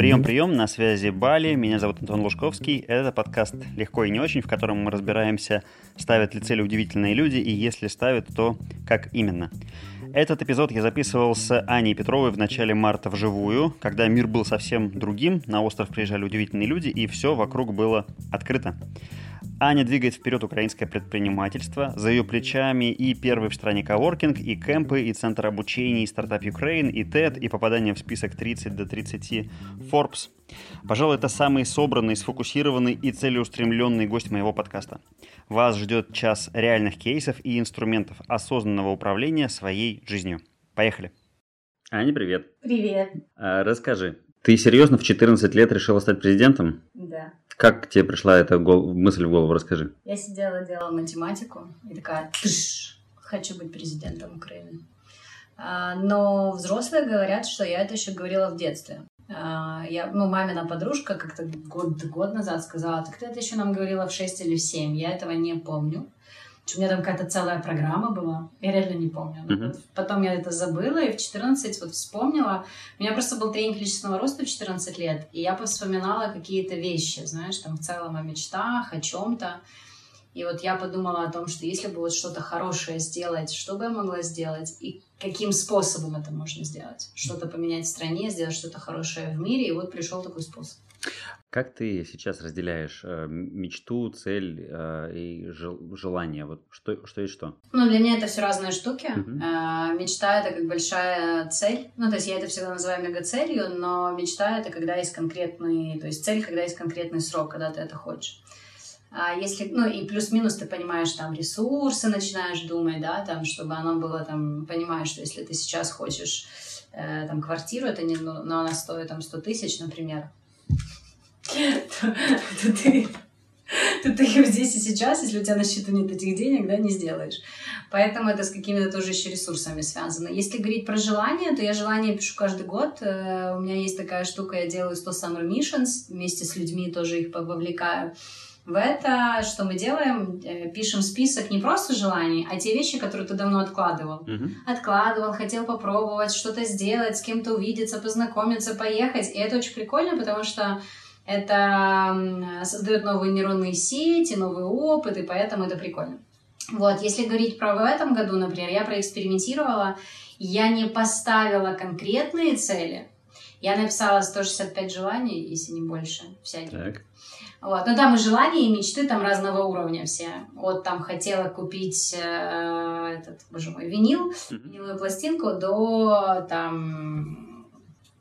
Прием, прием, на связи Бали, меня зовут Антон Лужковский. Это подкаст «Легко и не очень», в котором мы разбираемся, ставят ли цели удивительные люди, и если ставят, то как именно. Этот эпизод я записывал с Аней Петровой в начале марта вживую, когда мир был совсем другим, на остров приезжали удивительные люди, и все вокруг было открыто. Аня двигает вперед украинское предпринимательство. За ее плечами и первый в стране коворкинг, и кемпы, и центр обучения, и стартап Украин, и TED, и попадание в список 30 до 30 Forbes. Пожалуй, это самый собранный, сфокусированный и целеустремленный гость моего подкаста. Вас ждет час реальных кейсов и инструментов осознанного управления своей жизнью. Поехали. Аня, привет. Привет. А, расскажи, ты серьезно в 14 лет решила стать президентом? Да. Как тебе пришла эта мысль в голову? Расскажи. Я сидела, делала математику и такая, тыш, хочу быть президентом Украины. А, но взрослые говорят, что я это еще говорила в детстве. А, я, ну, мамина подружка как-то год, год назад сказала, так ты это еще нам говорила в 6 или в 7. Я этого не помню. У меня там какая-то целая программа была. Я реально не помню. Вот потом я это забыла, и в 14 вот вспомнила. У меня просто был тренинг личностного роста в 14 лет, и я повспоминала какие-то вещи, знаешь, там в целом о мечтах, о чем-то. И вот я подумала о том, что если бы вот что-то хорошее сделать, что бы я могла сделать, и каким способом это можно сделать. Что-то поменять в стране, сделать что-то хорошее в мире, и вот пришел такой способ. Как ты сейчас разделяешь э, мечту, цель э, и жел- желание? Вот что, что и что? Ну, для меня это все разные штуки. Мгм. Э, Мечта — это как большая цель. Ну, то есть я это всегда называю мегацелью, но мечта — это когда есть конкретный... То есть цель, когда есть конкретный срок, когда ты это хочешь. А если, ну, и плюс-минус ты понимаешь, там, ресурсы начинаешь думать, да, там, чтобы оно было, там, понимаешь, что если ты сейчас хочешь, э, там, квартиру, это не, ну, но она стоит, там, 100 тысяч, например, то, ты, то ты ее здесь и сейчас, если у тебя на счету нет этих денег, да, не сделаешь. Поэтому это с какими-то тоже еще ресурсами связано. Если говорить про желание, то я желание пишу каждый год. Э, У меня есть такая штука, я делаю 100 Summer Missions, вместе с людьми тоже их вовлекаю в это. Что мы делаем? Э, Пишем список не просто желаний, а те вещи, которые ты давно откладывал Мгм. откладывал, хотел попробовать что-то сделать, с кем-то увидеться, познакомиться, поехать. И это очень прикольно, потому что это создает новые нейронные сети, новый опыт, и поэтому это прикольно. Вот, если говорить про в этом году, например, я проэкспериментировала, я не поставила конкретные цели, я написала 165 желаний, если не больше, всяких. Так. Вот. Но там и желания, и мечты там разного уровня все. Вот там хотела купить э, этот, боже мой, винил, Мгм. виниловую пластинку, до там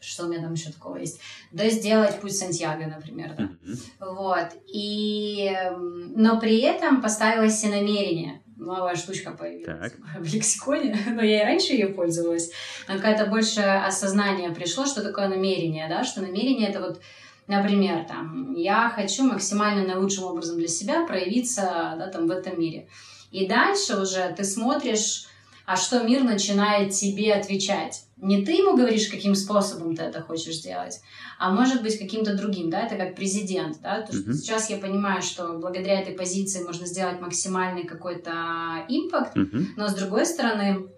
что у меня там еще такого есть? До сделать путь Сантьяго, например, да. Мгм. Вот. И, м, но при этом поставила себе намерение. Новая штучка появилась Так. в лексиконе, но я и раньше ее пользовалась. Но какое-то большее осознание пришло, что такое намерение, да, что намерение это вот Например, там, я хочу максимально наилучшим образом для себя проявиться да, там, в этом мире. И дальше уже ты смотришь, а что мир начинает тебе отвечать. Не ты ему говоришь, каким способом ты это хочешь сделать, а может быть каким-то другим, да, это как президент, да, то, что Мгм. сейчас я понимаю, что благодаря этой позиции можно сделать максимальный какой-то импакт, Мгм. но с другой стороны,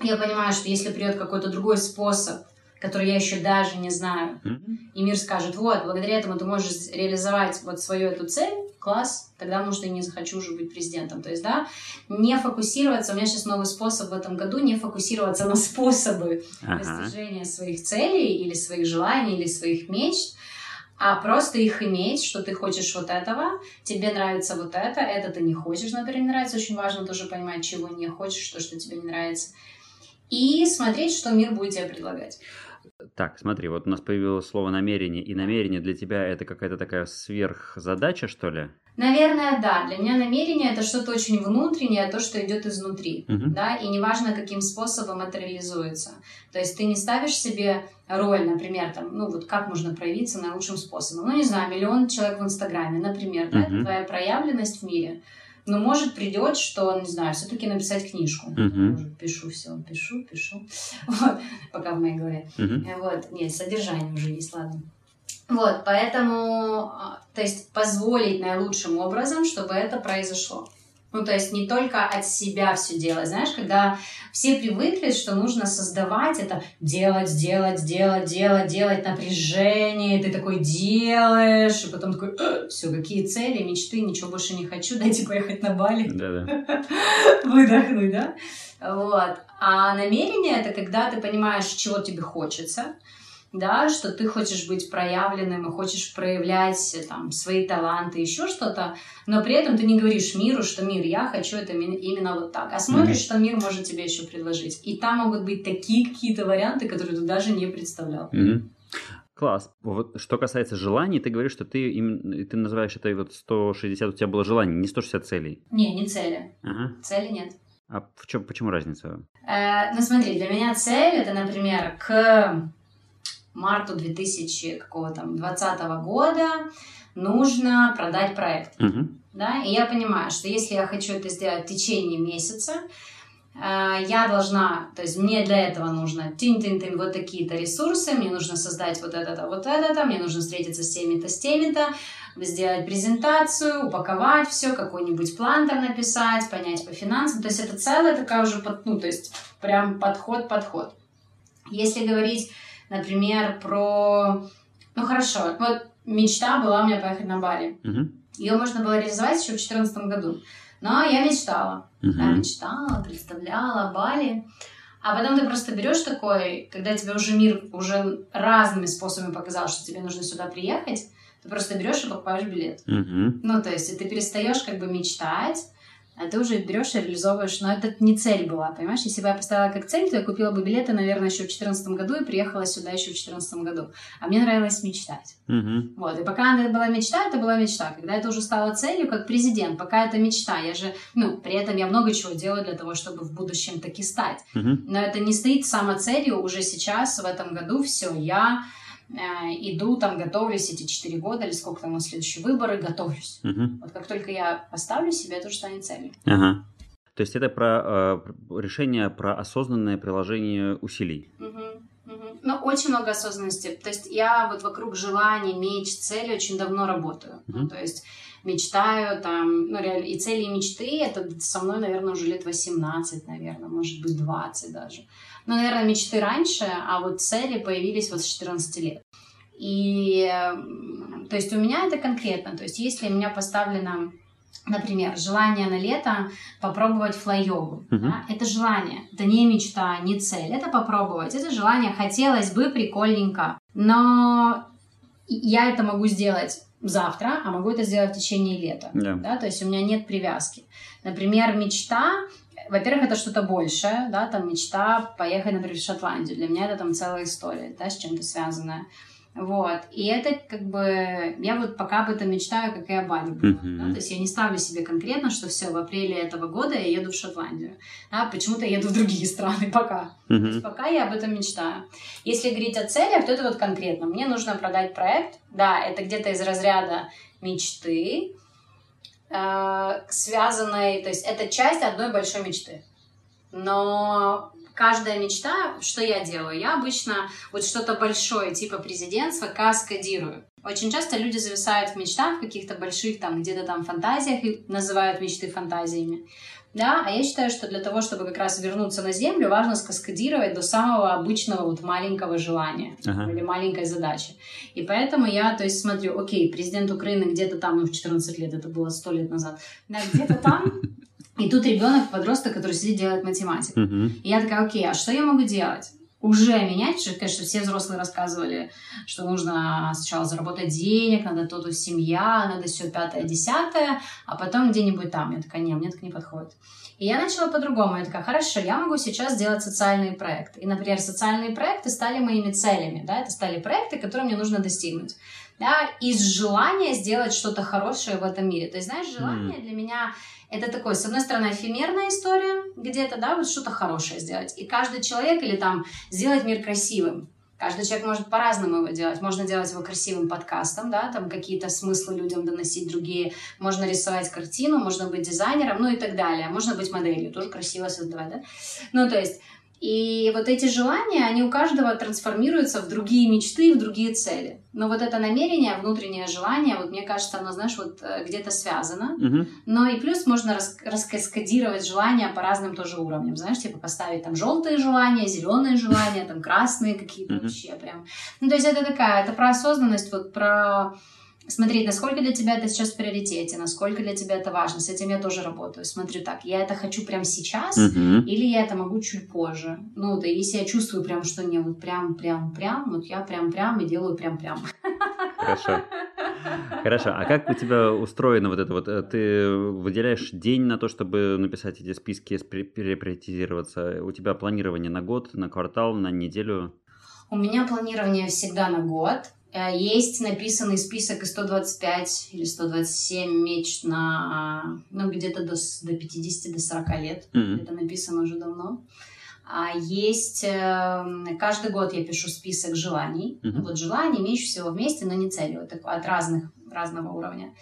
я понимаю, что если придет какой-то другой способ, который я еще даже не знаю, Мгм. и мир скажет, вот, благодаря этому ты можешь реализовать вот свою эту цель, класс, тогда, может, и не захочу уже быть президентом. То есть, да, не фокусироваться, у меня сейчас новый способ в этом году, не фокусироваться на способы Ага. достижения своих целей или своих желаний, или своих мечт, а просто их иметь, что ты хочешь вот этого, тебе нравится вот это, это ты не хочешь, например, не нравится. Очень важно тоже понимать, чего не хочешь, что, что тебе не нравится. И смотреть, что мир будет тебе предлагать. Так, смотри, вот у нас появилось слово намерение, и намерение для тебя это какая-то такая сверхзадача, что ли? Наверное, да. Для меня намерение это что-то очень внутреннее, то, что идет изнутри. Мгм. Да, и неважно, каким способом это реализуется. То есть ты не ставишь себе роль, например, там, ну вот как можно проявиться наилучшим способом. Ну, не знаю, миллион человек в Инстаграме, например, да, это твоя проявленность в мире. Но может придет, что, не знаю, все-таки написать книжку. Может, пишу все, пишу, пишу. Вот, пока в моей голове. Э, Вот, нет, содержание уже есть, ладно. Вот, поэтому, а, то есть позволить наилучшим образом, чтобы это произошло. Ну, то есть не только от себя все делать. Знаешь, когда все привыкли, что нужно создавать это, делать, делать, делать, делать, делать, напряжение, ты такой делаешь, и потом такой, «Э, все, какие цели, мечты, ничего больше не хочу, дайте поехать на Бали. Да-да. Выдохнуть, да? Вот. А намерение — это когда ты понимаешь, чего тебе хочется, да, что ты хочешь быть проявленным и хочешь проявлять там, свои таланты, еще что-то, но при этом ты не говоришь миру, что мир, я хочу это именно вот так, а смотришь, mm-hmm. что мир может тебе еще предложить. И там могут быть такие какие-то варианты, которые ты даже не представлял. Mm-hmm. Класс. Вот что касается желаний, ты говоришь, что ты именно ты называешь это вот 160 у тебя было желаний, не 160 целей. Не, не цели. Ага. Цели нет. А в чем, почему разница? Э, ну смотри, для меня цель это, например, к марту 2020 года нужно продать проект. Угу. Да? И я понимаю, что если я хочу это сделать в течение месяца, э, я должна, то есть мне для этого нужно тин-тин-тин вот такие-то ресурсы, мне нужно создать вот это-то, вот это-то, мне нужно встретиться с теми-то, с теми-то, сделать презентацию, упаковать все, какой-нибудь план там написать, понять по финансам. То есть это целая такая уже, под, ну, то есть прям подход-подход. Если говорить Например, про... Ну хорошо, вот мечта была у меня поехать на Бали. Угу. Ее можно было реализовать еще в 2014 году. Но я мечтала. Угу. Я мечтала, представляла Бали. А потом ты просто берешь такой, когда тебе уже мир уже разными способами показал, что тебе нужно сюда приехать, ты просто берешь и покупаешь билет. Угу. Ну, то есть, ты перестаешь как бы мечтать, а ты уже берешь и реализовываешь. Но это не цель была, понимаешь? Если бы я поставила как цель, то я купила бы билеты, наверное, еще в 2014 году и приехала сюда еще в 2014 году. А мне нравилось мечтать. Угу. Вот. И пока это была мечта, это была мечта. Когда это уже стало целью, как президент, пока это мечта, я же, ну, при этом я много чего делаю для того, чтобы в будущем таки стать. Угу. Но это не стоит самоцелью уже сейчас, в этом году, все, я иду, там, готовлюсь эти четыре года, или сколько там на следующие выборы, готовлюсь. Угу. Вот как только я поставлю себе, это уже станет целью. Ага. То есть это про э, решение про осознанное приложение усилий. Угу, угу. Ну, очень много осознанности. То есть я вот вокруг желаний, меч, цели очень давно работаю. Угу. Ну, то есть мечтаю там, ну, реально, и цели, и мечты, это со мной, наверное, уже лет 18, наверное, может быть, 20 даже ну, наверное, мечты раньше, а вот цели появились вот с 14 лет. И, то есть, у меня это конкретно, то есть, если у меня поставлено Например, желание на лето попробовать флай-йогу. Uh-huh. Да? Это желание, это не мечта, не цель, это попробовать. Это желание хотелось бы прикольненько. Но я это могу сделать завтра, а могу это сделать в течение лета. Yeah. Да? То есть у меня нет привязки. Например, мечта во-первых, это что-то большее, да, там мечта поехать, например, в Шотландию. Для меня это там целая история, да, с чем-то связанная. Вот. И это как бы... Я вот пока об этом мечтаю, как и о Бали было. Uh-huh. Да? То есть я не ставлю себе конкретно, что все, в апреле этого года я еду в Шотландию. Да? Почему-то я еду в другие страны пока. Uh-huh. То есть пока я об этом мечтаю. Если говорить о целях, то это вот конкретно. Мне нужно продать проект. Да, это где-то из разряда мечты, связанной, то есть это часть одной большой мечты. Но каждая мечта, что я делаю? Я обычно вот что-то большое, типа президентства, каскадирую. Очень часто люди зависают в мечтах, в каких-то больших там, где-то там фантазиях и называют мечты фантазиями. Да, а я считаю, что для того, чтобы как раз вернуться на Землю, важно скаскадировать до самого обычного вот маленького желания ага. или маленькой задачи. И поэтому я, то есть, смотрю, окей, президент Украины где-то там, ну, в 14 лет, это было 100 лет назад, да, где-то там, и тут ребенок, подросток, который сидит, делает математику. Uh-huh. И я такая, окей, а что я могу делать? Уже менять, что, конечно, все взрослые рассказывали, что нужно сначала заработать денег, надо то-то семья, надо все пятое, десятое, а потом где-нибудь там. Я такая, не, мне так не подходит. И я начала по-другому. Я такая, хорошо, я могу сейчас делать социальные проекты. И, например, социальные проекты стали моими целями, да, это стали проекты, которые мне нужно достигнуть. Да, из желания сделать что-то хорошее в этом мире. То есть, знаешь, желание mm. для меня это такой, с одной стороны, эфемерная история, где-то, да, вот что-то хорошее сделать. И каждый человек или там сделать мир красивым. Каждый человек может по-разному его делать. Можно делать его красивым подкастом, да, там какие-то смыслы людям доносить другие. Можно рисовать картину, можно быть дизайнером, ну и так далее. Можно быть моделью, тоже красиво создавать, да. Ну, то есть И вот эти желания, они у каждого трансформируются в другие мечты, в другие цели. Но вот это намерение, внутреннее желание, вот мне кажется, оно, знаешь, вот э, где-то связано. Мгм. Но и плюс можно рас- раскаскадировать желания по разным тоже уровням. Знаешь, типа поставить там желтые желания, зеленые желания, там красные какие-то Мгм. вообще прям. Ну, то есть это такая, это про осознанность, вот про смотреть, насколько для тебя это сейчас в приоритете, насколько для тебя это важно. С этим я тоже работаю. Смотрю так, я это хочу прямо сейчас, Мгм. или я это могу чуть позже. Ну, да, если я чувствую прям, что не вот прям, прям, прям, вот я прям, прям и делаю прям, прям. Хорошо. Хорошо. А как у тебя устроено вот это вот? э, Ты выделяешь день на то, чтобы написать эти списки, переприоритизироваться? У тебя планирование на год, на квартал, на неделю? У меня планирование всегда на год. Э, Есть написанный список и 125 или 127 меч на, ну, где-то до, до 50, до 40 лет. Мгм. Это написано уже давно. А есть... э, Каждый год я пишу список желаний. Мгм. Вот желаний, меч всего вместе, но не цели. Вот от разных, разного уровня.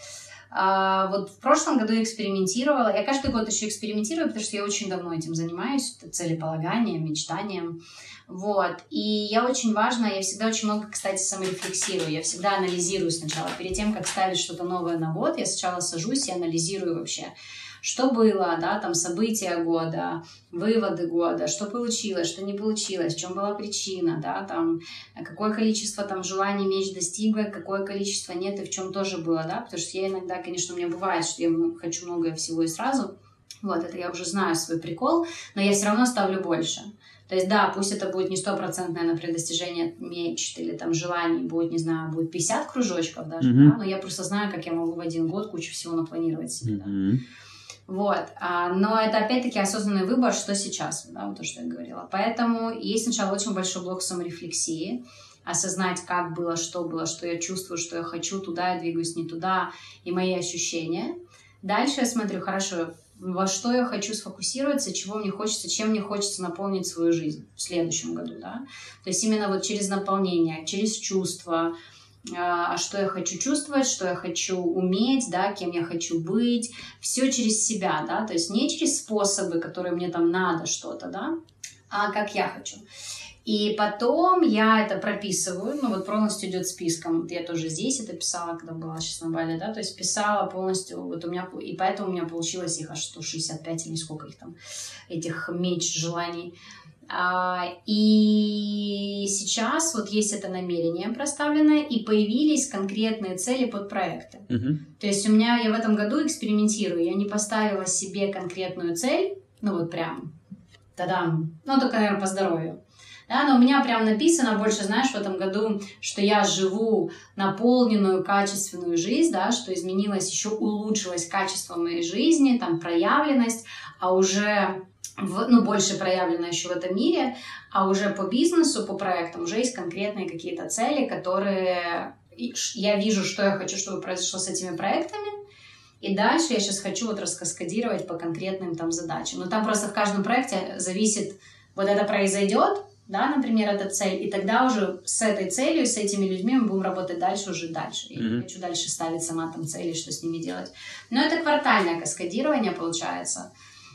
А, вот в прошлом году я экспериментировала. Я каждый год еще экспериментирую, потому что я очень давно этим занимаюсь. Это целеполаганием, мечтанием. Вот. И я очень важно, я всегда очень много, кстати, саморефлексирую. Я всегда анализирую сначала. Перед тем, как ставить что-то новое на год, я сначала сажусь и анализирую вообще, что было, да, там события года, выводы года, что получилось, что не получилось, в чем была причина, да, там какое количество там желаний меч достигла, какое количество нет и в чем тоже было, да, потому что я иногда, конечно, у меня бывает, что я хочу многое всего и сразу, вот, это я уже знаю свой прикол, но я все равно ставлю больше. То есть, да, пусть это будет не стопроцентное, например, достижение мечт или там желаний, будет, не знаю, будет 50 кружочков даже, Мгм. да, но я просто знаю, как я могу в один год кучу всего напланировать себе, да. Мгм. Вот. А, но это опять-таки осознанный выбор, что сейчас, да, вот то, что я говорила. Поэтому есть сначала очень большой блок саморефлексии, осознать, как было, что было, что я чувствую, что я хочу, туда я двигаюсь, не туда, и мои ощущения. Дальше я смотрю, хорошо, во что я хочу сфокусироваться, чего мне хочется, чем мне хочется наполнить свою жизнь в следующем году, да. То есть именно вот через наполнение, через чувства, а, что я хочу чувствовать, что я хочу уметь, да, кем я хочу быть, все через себя, да, то есть не через способы, которые мне там надо что-то, да, а как я хочу. И потом я это прописываю, ну вот полностью идет списком. Вот я тоже здесь это писала, когда была сейчас на Бали, да, то есть писала полностью, вот у меня, и поэтому у меня получилось их аж 165 или сколько их там, этих меч желаний. А, и сейчас вот есть это намерение проставленное, и появились конкретные цели под проекты. Мгм. То есть у меня, я в этом году экспериментирую, я не поставила себе конкретную цель, ну вот прям, тадам, ну только, наверное, по здоровью. Да, но у меня прям написано больше, знаешь, в этом году, что я живу наполненную, качественную жизнь, да, что изменилось, еще улучшилось качество моей жизни, там, проявленность, а уже, в, ну, больше проявлено еще в этом мире, а уже по бизнесу, по проектам уже есть конкретные какие-то цели, которые я вижу, что я хочу, чтобы произошло с этими проектами, и дальше я сейчас хочу вот раскаскадировать по конкретным там задачам. Но там просто в каждом проекте зависит, вот это произойдет, да, например, эта цель, и тогда уже с этой целью, с этими людьми мы будем работать дальше, уже дальше. Я не Мгм. хочу дальше ставить сама там цели, что с ними делать. Но это квартальное каскадирование получается.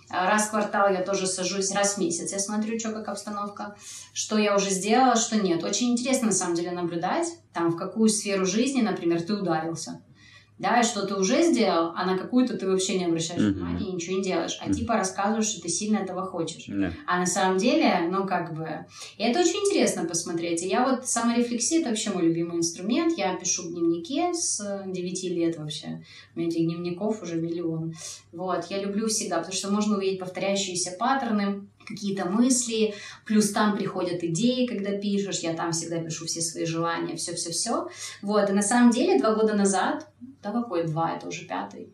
А Раз в квартал я тоже сажусь, раз в месяц я смотрю, что как обстановка, что я уже сделала, что нет. Очень интересно, на самом деле, наблюдать, там, в какую сферу жизни, например, ты ударился. Да, и что ты уже сделал, а на какую-то ты вообще не обращаешь Мгм. внимания и ничего не делаешь. А Мгм. типа рассказываешь, что ты сильно этого хочешь. Да. А на самом деле, ну, как бы... И это очень интересно посмотреть. И я вот... Саморефлексия — это вообще мой любимый инструмент. Я пишу в дневнике с 9 лет вообще. У меня этих дневников уже миллион. Вот. Я люблю всегда, потому что можно увидеть повторяющиеся паттерны, какие-то мысли, плюс там приходят идеи, когда пишешь, я там всегда пишу все свои желания, все-все-все. Вот, и на самом деле два года назад, да какой два, это уже пятый,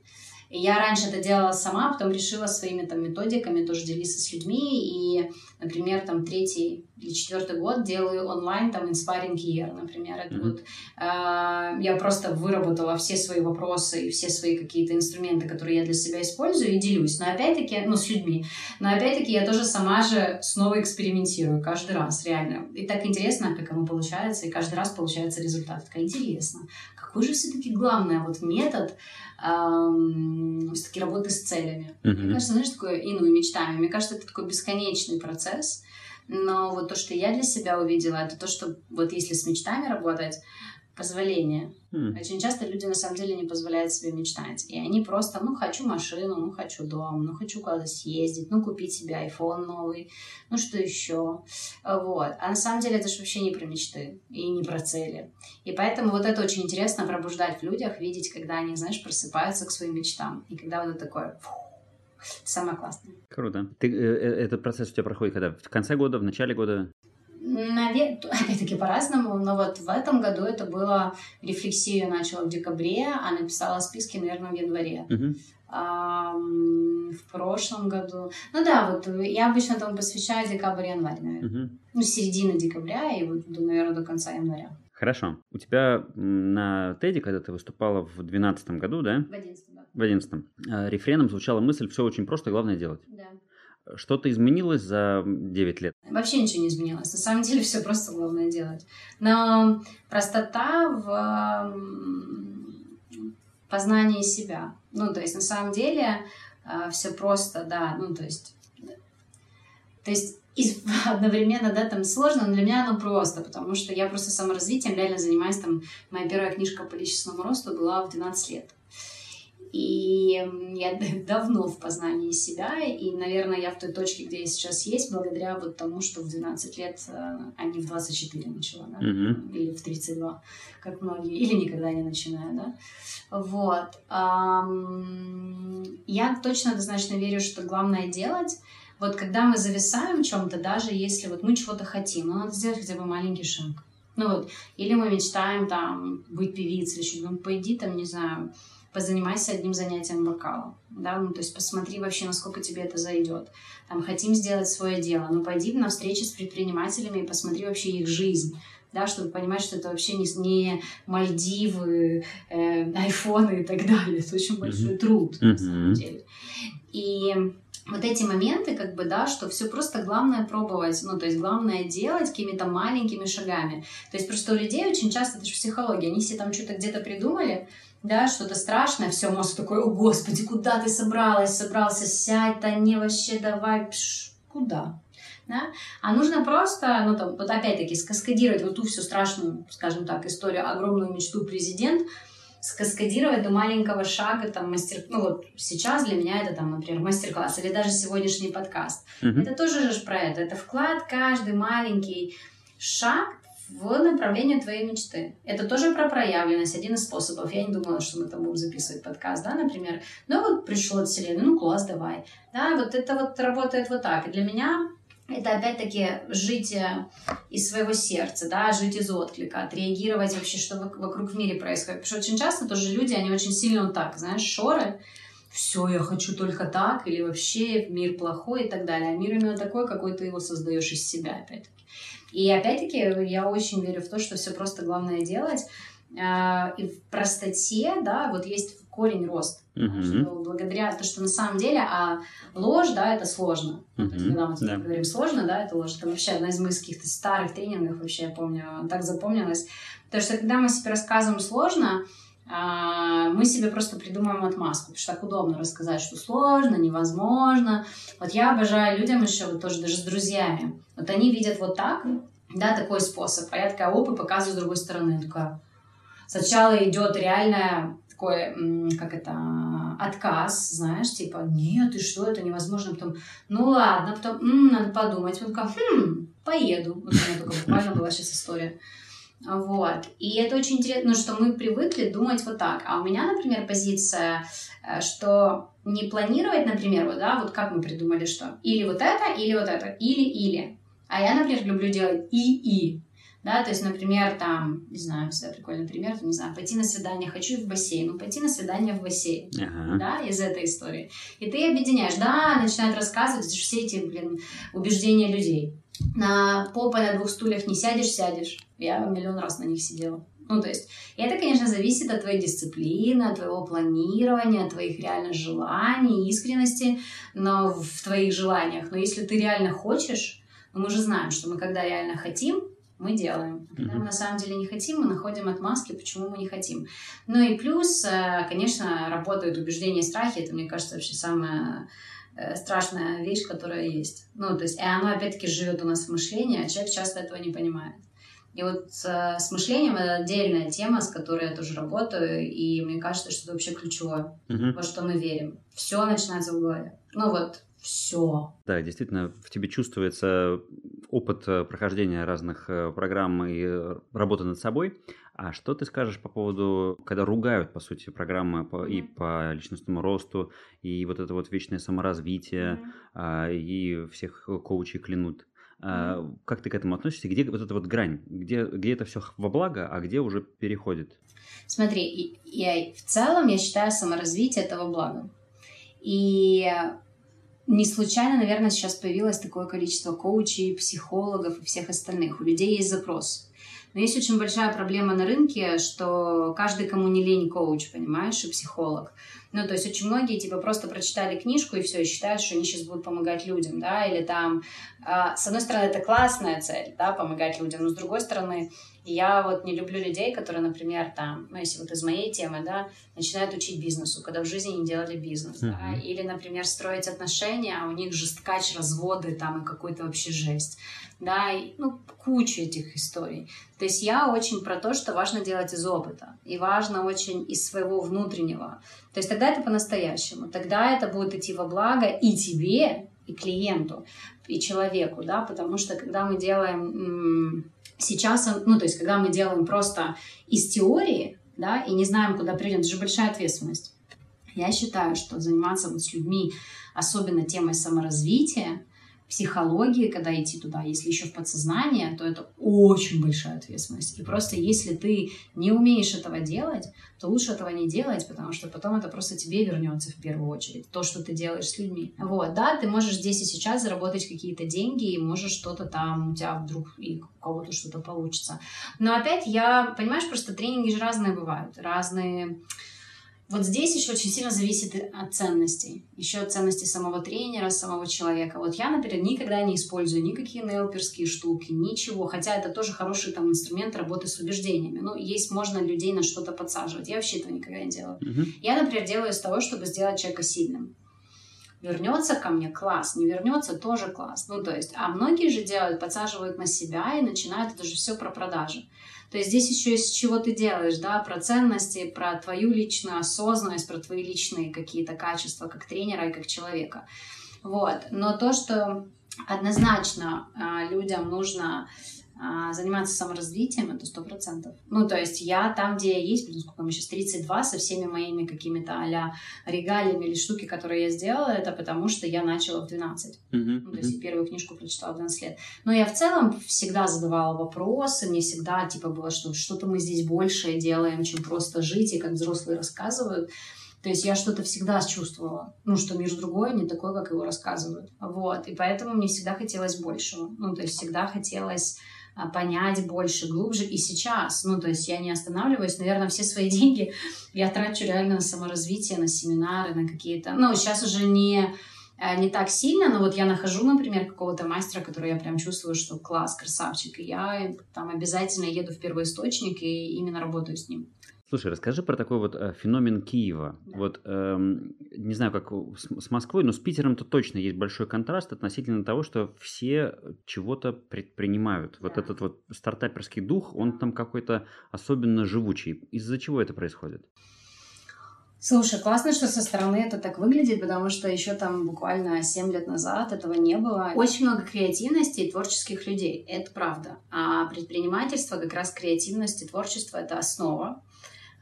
и я раньше это делала сама, потом решила своими там методиками тоже делиться с людьми. И, например, там третий или четвертый год делаю онлайн там Inspiring Year, например. Это вот э, я просто выработала все свои вопросы и все свои какие-то инструменты, которые я для себя использую и делюсь. Но опять-таки, ну, с людьми. Но опять-таки я тоже сама же снова экспериментирую каждый раз, реально. И так интересно, как оно получается, и каждый раз получается результат. Так интересно. Какой же все-таки главный вот метод эм, все-таки работы с целями? Мне Мгм. кажется, знаешь, такое, и ну, и мечтами. Мне кажется, это такой бесконечный процесс. Но вот то, что я для себя увидела, это то, что вот если с мечтами работать, позволение. Mm. Очень часто люди на самом деле не позволяют себе мечтать. И они просто, ну, хочу машину, ну, хочу дом, ну, хочу куда-то съездить, ну, купить себе iPhone новый, ну, что еще. Вот. А на самом деле это же вообще не про мечты и не про цели. И поэтому вот это очень интересно пробуждать в людях, видеть, когда они, знаешь, просыпаются к своим мечтам. И когда вот это такое... Фух, самое классное. Круто. Ты, э, э, этот процесс у тебя проходит когда? В конце года, в начале года? Навер... Опять-таки по-разному, но вот в этом году это было рефлексию начала в декабре, а написала списки, наверное, в январе. Uh-huh. А, в прошлом году. Ну да, вот я обычно там посвящаю декабрь-январь, наверное. Uh-huh. Ну, середина декабря и вот, наверное, до конца января. Хорошо. У тебя на Теди, когда ты выступала в 2012 году, да? В 11 да. В 11 а, рефреном звучала мысль «все очень просто, главное делать». Да. Что-то изменилось за 9 лет? Вообще ничего не изменилось. На самом деле все просто главное делать. Но простота в познании себя. Ну, то есть, на самом деле, а, все просто, да, ну, то есть, то есть, и одновременно, да, там сложно, но для меня оно просто, потому что я просто саморазвитием реально занимаюсь, там, моя первая книжка по личностному росту была в 12 лет. И я давно в познании себя, и, наверное, я в той точке, где я сейчас есть, благодаря вот тому, что в 12 лет, э, а не в 24 начала, да, mm-hmm. или в 32, как многие, или никогда не начинаю, да. Вот. Я точно однозначно верю, что главное делать, вот когда мы зависаем в чем-то, даже если вот мы чего-то хотим, ну, надо сделать хотя бы маленький шаг. Ну вот, или мы мечтаем там быть певицей, или что-то, ну, пойди там, не знаю, позанимайся одним занятием вокалом, да, ну, то есть посмотри вообще, насколько тебе это зайдет. Там, хотим сделать свое дело, ну, пойди на встречи с предпринимателями и посмотри вообще их жизнь, да, чтобы понимать, что это вообще не, не Мальдивы, э, айфоны и так далее. Это очень большой mm-hmm. труд, на самом деле. И вот эти моменты, как бы, да, что все просто главное пробовать, ну, то есть главное делать какими-то маленькими шагами. То есть просто у людей очень часто, это же психология, они все там что-то где-то придумали, да, что-то страшное, все, мозг такой, о, господи, куда ты собралась, собрался, сядь, да не вообще, давай, пш, куда? Да? А нужно просто, ну, там, вот опять-таки, скаскадировать вот ту всю страшную, скажем так, историю, огромную мечту президент, скаскадировать до маленького шага, там, мастер, ну, вот сейчас для меня это, там, например, мастер-класс или даже сегодняшний подкаст. Mm-hmm. Это тоже же про это. Это вклад каждый маленький шаг в направлении твоей мечты. Это тоже про проявленность, один из способов. Я не думала, что мы там будем записывать подкаст, да, например. Но вот пришло от вселенной, ну класс, давай. Да, вот это вот работает вот так. И для меня это опять-таки жить э, из своего сердца, да, жить из отклика, отреагировать вообще, что вокруг в мире происходит. Потому что очень часто тоже люди, они очень сильно вот так, знаешь, шоры, все, я хочу только так, или вообще мир плохой и так далее. А мир именно такой, какой ты его создаешь из себя, опять-таки. И опять-таки я очень верю в то, что все просто главное делать. А, и в простоте, да, вот есть корень рост. Uh-huh. Что благодаря то, что на самом деле, а ложь, да, это сложно. То есть, когда мы yeah. говорим сложно, да, это ложь. Это вообще одна из моих каких-то старых тренингов, вообще, я помню, так запомнилось. Потому что когда мы себе рассказываем сложно, мы себе просто придумаем отмазку, потому что так удобно рассказать, что сложно, невозможно. Вот я обожаю людям еще, вот тоже даже с друзьями, вот они видят вот так, да, такой способ, а я такая, оп, и показываю с другой стороны, такая, сначала идет реальная такой, как это, отказ, знаешь, типа, нет, и что, это невозможно, потом, ну ладно, потом, м, надо подумать, он такой, хм, поеду, вот у меня только буквально была сейчас история, вот. И это очень интересно, ну, что мы привыкли думать вот так. А у меня, например, позиция, э, что не планировать, например, вот, да, вот как мы придумали, что или вот это, или вот это, или-или. А я, например, люблю делать и-и. Да, то есть, например, там, не знаю, всегда прикольный пример, не знаю, пойти на свидание, хочу в бассейн, ну, пойти на свидание в бассейн, ага. да, из этой истории. И ты объединяешь, да, начинают рассказывать все эти, блин, убеждения людей. На попа на двух стульях не сядешь, сядешь. Я миллион раз на них сидела. Ну, то есть, это, конечно, зависит от твоей дисциплины, от твоего планирования, от твоих реально желаний, искренности но в твоих желаниях. Но если ты реально хочешь, ну, мы же знаем, что мы когда реально хотим, мы делаем. Когда мы на самом деле не хотим, мы находим отмазки, почему мы не хотим. Ну и плюс, э, конечно, работают убеждения и страхи. Это, мне кажется, вообще самое страшная вещь, которая есть. Ну, то есть, и оно опять-таки живет у нас в мышлении, а человек часто этого не понимает. И вот э, с мышлением это отдельная тема, с которой я тоже работаю, и мне кажется, что это вообще ключевое, uh-huh. во что мы верим. Все начинается в голове. Ну вот, все. Да, действительно, в тебе чувствуется опыт э, прохождения разных э, программ и работы над собой. А что ты скажешь по поводу, когда ругают, по сути, программы по, mm-hmm. и по личностному росту, и вот это вот вечное саморазвитие, mm-hmm. а, и всех коучей клянут? А, как ты к этому относишься? Где вот эта вот грань? Где, где это все во благо, а где уже переходит? Смотри, я, в целом я считаю саморазвитие этого благом. И не случайно, наверное, сейчас появилось такое количество коучей, психологов и всех остальных. У людей есть запрос. Но есть очень большая проблема на рынке, что каждый, кому не лень, коуч, понимаешь, и психолог. Ну, то есть очень многие, типа, просто прочитали книжку и все, и считают, что они сейчас будут помогать людям, да, или там, э, с одной стороны, это классная цель, да, помогать людям, но с другой стороны, я вот не люблю людей, которые, например, там, ну, если вот из моей темы, да, начинают учить бизнесу, когда в жизни не делали бизнес, uh-huh. да, или, например, строить отношения, а у них жесткач, разводы там и какой-то вообще жесть, да, и, ну, куча этих историй. То есть я очень про то, что важно делать из опыта, и важно очень из своего внутреннего. То есть тогда это по-настоящему, тогда это будет идти во благо и тебе, и клиенту, и человеку, да, потому что когда мы делаем сейчас, ну, то есть, когда мы делаем просто из теории, да, и не знаем, куда придем, это же большая ответственность. Я считаю, что заниматься вот с людьми, особенно темой саморазвития, психологии, когда идти туда, если еще в подсознание, то это очень большая ответственность. И просто если ты не умеешь этого делать, то лучше этого не делать, потому что потом это просто тебе вернется в первую очередь, то, что ты делаешь с людьми. Вот, да, ты можешь здесь и сейчас заработать какие-то деньги, и можешь что-то там, у тебя вдруг и у кого-то что-то получится. Но опять я, понимаешь, просто тренинги же разные бывают, разные вот здесь еще очень сильно зависит от ценностей. Еще от ценностей самого тренера, самого человека. Вот я, например, никогда не использую никакие нелперские штуки, ничего. Хотя это тоже хороший там инструмент работы с убеждениями. Ну, есть, можно людей на что-то подсаживать. Я вообще этого никогда не делаю. Uh-huh. Я, например, делаю из того, чтобы сделать человека сильным. Вернется ко мне класс, не вернется тоже класс. Ну, то есть, а многие же делают, подсаживают на себя и начинают это же все про продажи. То есть здесь еще из чего ты делаешь, да, про ценности, про твою личную осознанность, про твои личные какие-то качества как тренера и как человека. Вот. Но то, что однозначно э, людям нужно а, заниматься саморазвитием, это сто процентов. Ну, то есть я там, где я есть, блин, сколько мы сейчас, 32, со всеми моими какими-то а регалиями или штуки, которые я сделала, это потому что я начала в 12. Uh-huh, ну, то есть первую книжку прочитала в 12 лет. Но я в целом всегда задавала вопросы, мне всегда типа было, что что-то мы здесь большее делаем, чем просто жить, и как взрослые рассказывают. То есть я что-то всегда чувствовала, ну, что мир другой, не такой, как его рассказывают. Вот, и поэтому мне всегда хотелось большего. Ну, то есть всегда хотелось а, понять больше, глубже и сейчас. Ну, то есть я не останавливаюсь. Наверное, все свои деньги я трачу реально на саморазвитие, на семинары, на какие-то... Ну, сейчас уже не э, не так сильно, но вот я нахожу, например, какого-то мастера, который я прям чувствую, что класс, красавчик, и я там обязательно еду в первый источник и именно работаю с ним. Слушай, расскажи про такой вот э, феномен Киева. Да. Вот эм, не знаю, как с, с Москвой, но с Питером-то точно есть большой контраст относительно того, что все чего-то предпринимают. Да. Вот этот вот стартаперский дух, он там какой-то особенно живучий. Из-за чего это происходит? Слушай, классно, что со стороны это так выглядит, потому что еще там буквально 7 лет назад этого не было. Очень много креативности и творческих людей, это правда. А предпринимательство, как раз креативность и творчество — это основа.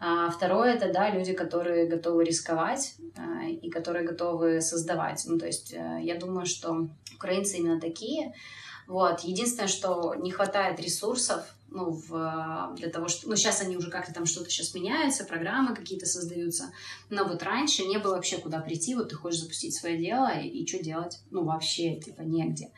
А второе это, да, люди, которые готовы рисковать а, и которые готовы создавать. Ну, то есть э, я думаю, что украинцы именно такие. Вот. Единственное, что не хватает ресурсов ну, в, для того, что... Ну, сейчас они уже как-то там что-то сейчас меняется, программы какие-то создаются. Но вот раньше не было вообще куда прийти. Вот ты хочешь запустить свое дело, и, и что делать? Ну, вообще, типа, негде.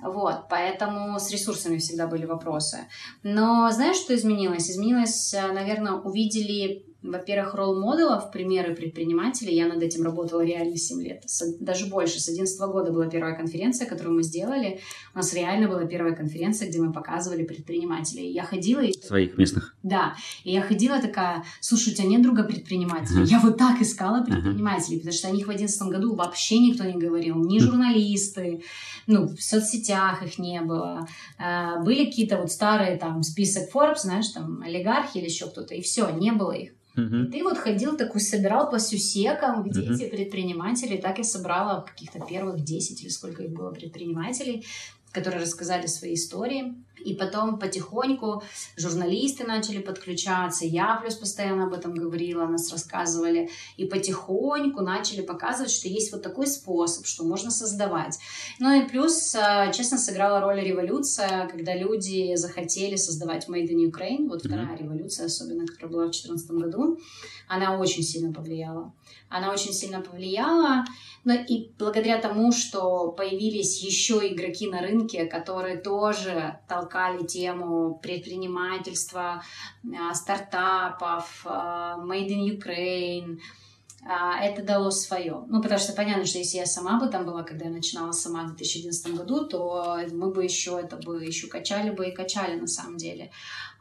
Вот, поэтому с ресурсами всегда были вопросы. Но знаешь, что изменилось? Изменилось, э, наверное, увидели Во-первых, ролл-моделов, примеры предпринимателей. Я над этим работала реально 7 лет. Даже больше. С 11 года была первая конференция, которую мы сделали. У нас реально была первая конференция, где мы показывали предпринимателей. Я ходила... И... Своих местных? Да. И я ходила такая, слушай, у тебя нет друга предпринимателя? Uh-huh. Я вот так искала предпринимателей, uh-huh. потому что о них в 11 году вообще никто не говорил. Ни журналисты, ну, в соцсетях их не было. А, были какие-то вот старые там список Forbes, знаешь, там олигархи или еще кто-то, и все, не было их. Uh-huh. И ты вот ходил такой, собирал по сюсекам, где uh-huh. эти предприниматели. Так я собрала каких-то первых 10 или сколько их было предпринимателей, которые рассказали свои истории. И потом потихоньку журналисты начали подключаться, я плюс постоянно об этом говорила, нас рассказывали, и потихоньку начали показывать, что есть вот такой способ, что можно создавать. Ну и плюс, э, честно, сыграла роль революция, когда люди захотели создавать Made in Ukraine, вот вторая mm-hmm. революция, особенно, которая была в 2014 году, она очень сильно повлияла. Она очень сильно повлияла, но и благодаря тому, что появились еще игроки на рынке, которые тоже толкали тему предпринимательства, а, стартапов, а, Made in Ukraine, а, это дало свое. Ну, потому что понятно, что если я сама бы там была, когда я начинала сама в 2011 году, то мы бы еще это бы еще качали бы и качали на самом деле.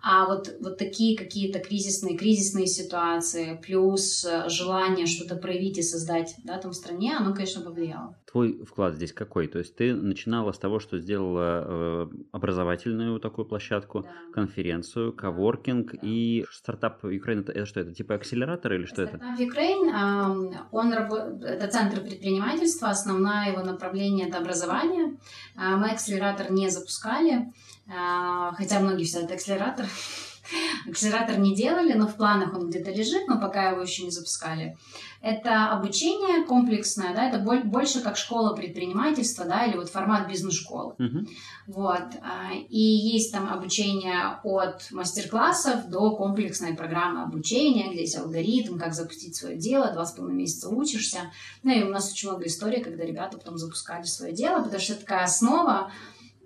А вот, вот такие какие-то кризисные, кризисные ситуации, плюс э, желание что-то проявить и создать да, там в стране, оно, конечно, повлияло. Твой вклад здесь какой? То есть ты начинала с того, что сделала э, образовательную такую площадку, да. конференцию, коворкинг да. и стартап Ukraine. Это, это что, это типа акселератор или что стартап это? Стартап Ukraine, он, это центр предпринимательства, основное его направление – это образование. А, мы акселератор не запускали, хотя многие все это акселератор. Акселератор не делали, но в планах он где-то лежит, но пока его еще не запускали. Это обучение комплексное, да, это больше как школа предпринимательства, да, или вот формат бизнес-школы. Uh-huh. Вот. А, и есть там обучение от мастер-классов до комплексной программы обучения, где есть алгоритм, как запустить свое дело, два с половиной месяца учишься. Ну и у нас очень много историй, когда ребята потом запускали свое дело, потому что это такая основа,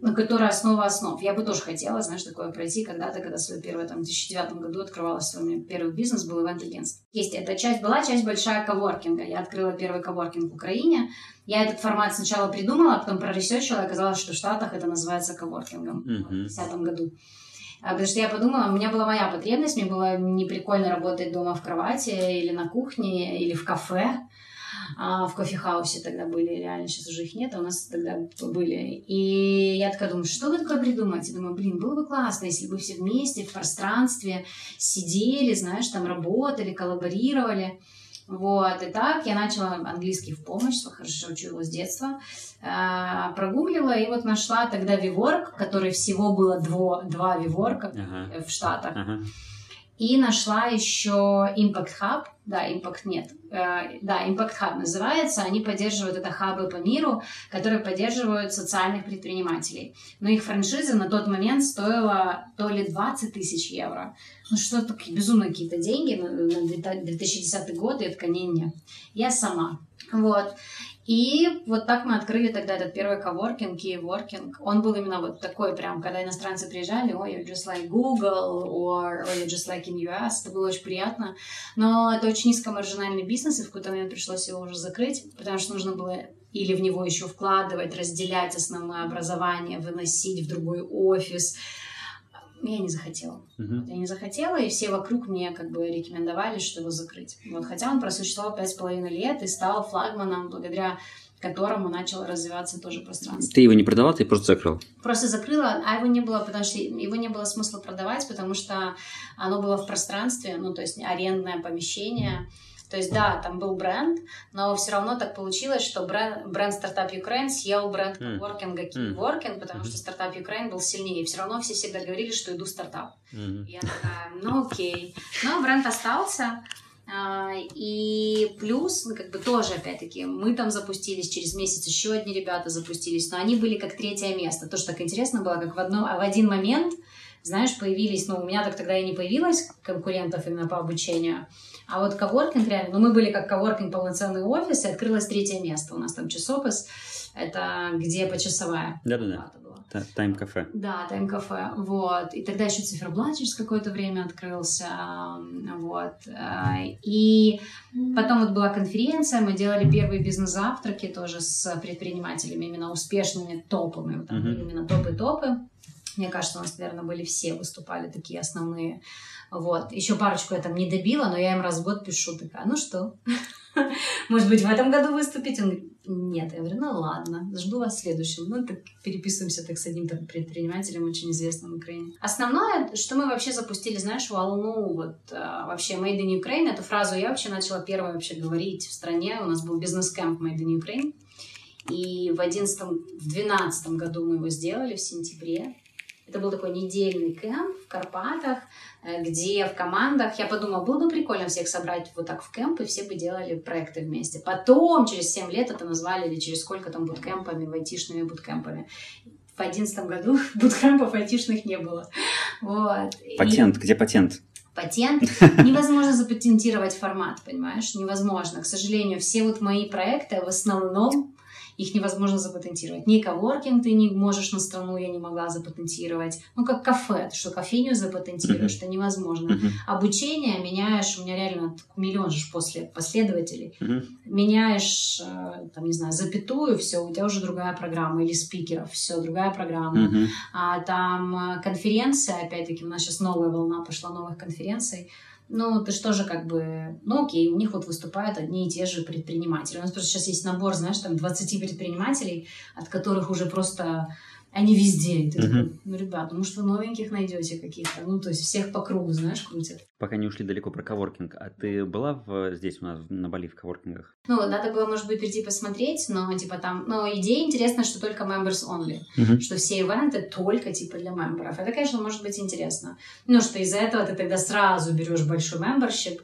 на которой основа основ. Я бы тоже хотела, знаешь, такое пройти когда-то, когда свой первый, там, в 2009 году открывала свой первый бизнес, был ивент-агентство. Есть эта часть, была часть большая коворкинга. Я открыла первый коворкинг в Украине. Я этот формат сначала придумала, а потом проресечила, и оказалось, что в Штатах это называется коворкингом uh-huh. в 2010 году. А, потому что я подумала, у меня была моя потребность, мне было не прикольно работать дома в кровати или на кухне, или в кафе а, в кофехаусе тогда были, реально, сейчас уже их нет, а у нас тогда были. И я такая думаю, что бы такое придумать? И думаю, блин, было бы классно, если бы все вместе в пространстве сидели, знаешь, там работали, коллаборировали. Вот, и так я начала английский в помощь, хорошо учу его с детства, э, прогуглила и вот нашла тогда Виворк, который всего было дво, два Виворка ага. в Штатах. Ага. И нашла еще Impact Hub, да, Impact нет, э, да, Impact Hub называется, они поддерживают это хабы по миру, которые поддерживают социальных предпринимателей. Но их франшиза на тот момент стоила то ли 20 тысяч евро, ну что такие безумные какие-то деньги на, на 2010 год, и это, конечно, не, я сама. Вот. И вот так мы открыли тогда этот первый коворкинг, Key Он был именно вот такой прям, когда иностранцы приезжали, ой, you're just like Google, or, or you're just like in US. Это было очень приятно. Но это очень низкомаржинальный бизнес, и в какой-то момент пришлось его уже закрыть, потому что нужно было или в него еще вкладывать, разделять основное образование, выносить в другой офис, я не захотела. Uh-huh. Я не захотела, и все вокруг мне как бы рекомендовали, что его закрыть. Вот, хотя он просуществовал пять с половиной лет и стал флагманом, благодаря которому начало развиваться тоже пространство. Ты его не продала, ты просто закрыл? Просто закрыла, а его не было, потому что его не было смысла продавать, потому что оно было в пространстве, ну, то есть арендное помещение. Uh-huh то есть, да, там был бренд, но все равно так получилось, что бренд, бренд Startup Ukraine съел бренд коворкинга Keyworking, потому что Startup Ukraine был сильнее. Все равно все всегда говорили, что иду в стартап. Я такая, ну окей. Но бренд остался, а, и плюс, ну, как бы тоже, опять-таки, мы там запустились, через месяц еще одни ребята запустились, но они были как третье место. То, что так интересно было, как в, одно, в один момент знаешь, появились, ну, у меня так тогда и не появилось конкурентов именно по обучению, а вот коворкинг реально, ну, мы были как коворкинг полноценный офис, и открылось третье место. У нас там часопис, это где почасовая. Да-да-да. Тайм-кафе. Да, тайм-кафе, вот. И тогда еще циферблат через какое-то время открылся, вот. И потом вот была конференция, мы делали первые бизнес-завтраки тоже с предпринимателями, именно успешными топами, вот там uh-huh. именно топы-топы. Мне кажется, у нас, наверное, были все выступали такие основные вот. Еще парочку я там не добила, но я им раз в год пишу, такая, ну что, может быть, в этом году выступить? Он говорит, нет. Я говорю, ну ладно, жду вас в следующем. Ну, так переписываемся так с одним там, предпринимателем, очень известным в Украине. Основное, что мы вообще запустили, знаешь, волну, вот а, вообще Made in Ukraine, эту фразу я вообще начала первой вообще говорить в стране. У нас был бизнес-кэмп Made in Ukraine. И в 11 в 12 году мы его сделали, в сентябре. Это был такой недельный кемп в Карпатах, э, где в командах, я подумала, было бы прикольно всех собрать вот так в кемп, и все бы делали проекты вместе. Потом, через 7 лет это назвали, или через сколько там буткемпами, айтишными буткемпами. В одиннадцатом году буткемпов айтишных не было. Вот. Патент, и... где патент? патент. Невозможно запатентировать формат, понимаешь? Невозможно. К сожалению, все вот мои проекты в основном их невозможно запатентировать. Ни коворкинг ты не можешь на страну, я не могла запатентировать. Ну, как кафе, ты что, кофейню запатентируешь, это невозможно. Обучение меняешь, у меня реально миллион же после последователей, меняешь, э, там, не знаю, запятую, все, у тебя уже другая программа, или спикеров, все, другая программа. А там э, конференция, опять-таки, у нас сейчас новая волна пошла новых конференций, ну, ты что же как бы, ну окей, у них вот выступают одни и те же предприниматели. У нас просто сейчас есть набор, знаешь, там 20 предпринимателей, от которых уже просто они везде. И ты такой, ну, ребят, ну, может, вы новеньких найдете каких-то? Ну, то есть всех по кругу, знаешь, крутят. Пока не ушли далеко про коворкинг. А ты была в, здесь у нас на Бали в коворкингах? Ну, надо было, может быть, прийти посмотреть, но, типа, там... Но идея интересная, что только members only. Uh-huh. Что все ивенты только, типа, для мемберов. Это, конечно, может быть интересно. Ну, что из-за этого ты тогда сразу берешь большой membership,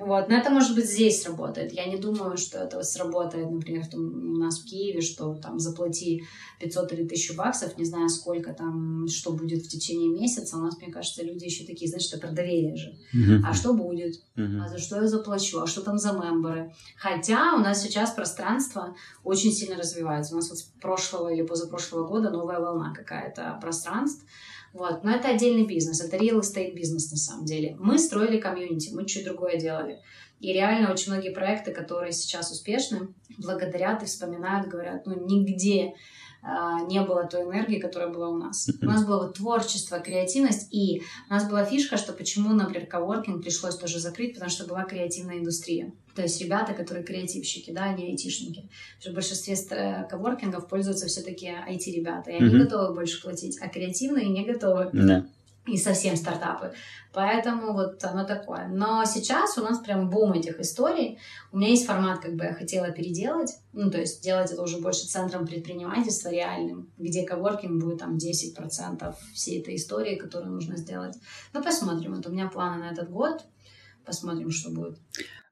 вот. Но это, может быть, здесь работает. Я не думаю, что это сработает, например, там, у нас в Киеве, что там заплати 500 или 1000 баксов, не знаю, сколько там, что будет в течение месяца. У нас, мне кажется, люди еще такие, значит, это про доверие же. Uh-huh. А что будет? Uh-huh. А за что я заплачу? А что там за мемберы? Хотя у нас сейчас пространство очень сильно развивается. У нас вот с прошлого или позапрошлого года новая волна какая-то пространств. Вот. Но это отдельный бизнес, это real estate бизнес на самом деле. Мы строили комьюнити, мы чуть другое делали. И реально очень многие проекты, которые сейчас успешны, благодарят и вспоминают, говорят, ну нигде не было той энергии, которая была у нас. У нас было вот творчество, креативность, и у нас была фишка, что почему, например, коворкинг пришлось тоже закрыть, потому что была креативная индустрия. То есть ребята, которые креативщики, да, не айтишники. В большинстве э, коворкингов пользуются все-таки IT-ребята, и они mm-hmm. готовы больше платить, а креативные не готовы. Yeah и совсем стартапы. Поэтому вот оно такое. Но сейчас у нас прям бум этих историй. У меня есть формат, как бы я хотела переделать. Ну, то есть делать это уже больше центром предпринимательства реальным, где коворкинг будет там 10% всей этой истории, которую нужно сделать. Ну, посмотрим. Вот у меня планы на этот год. Посмотрим, что будет.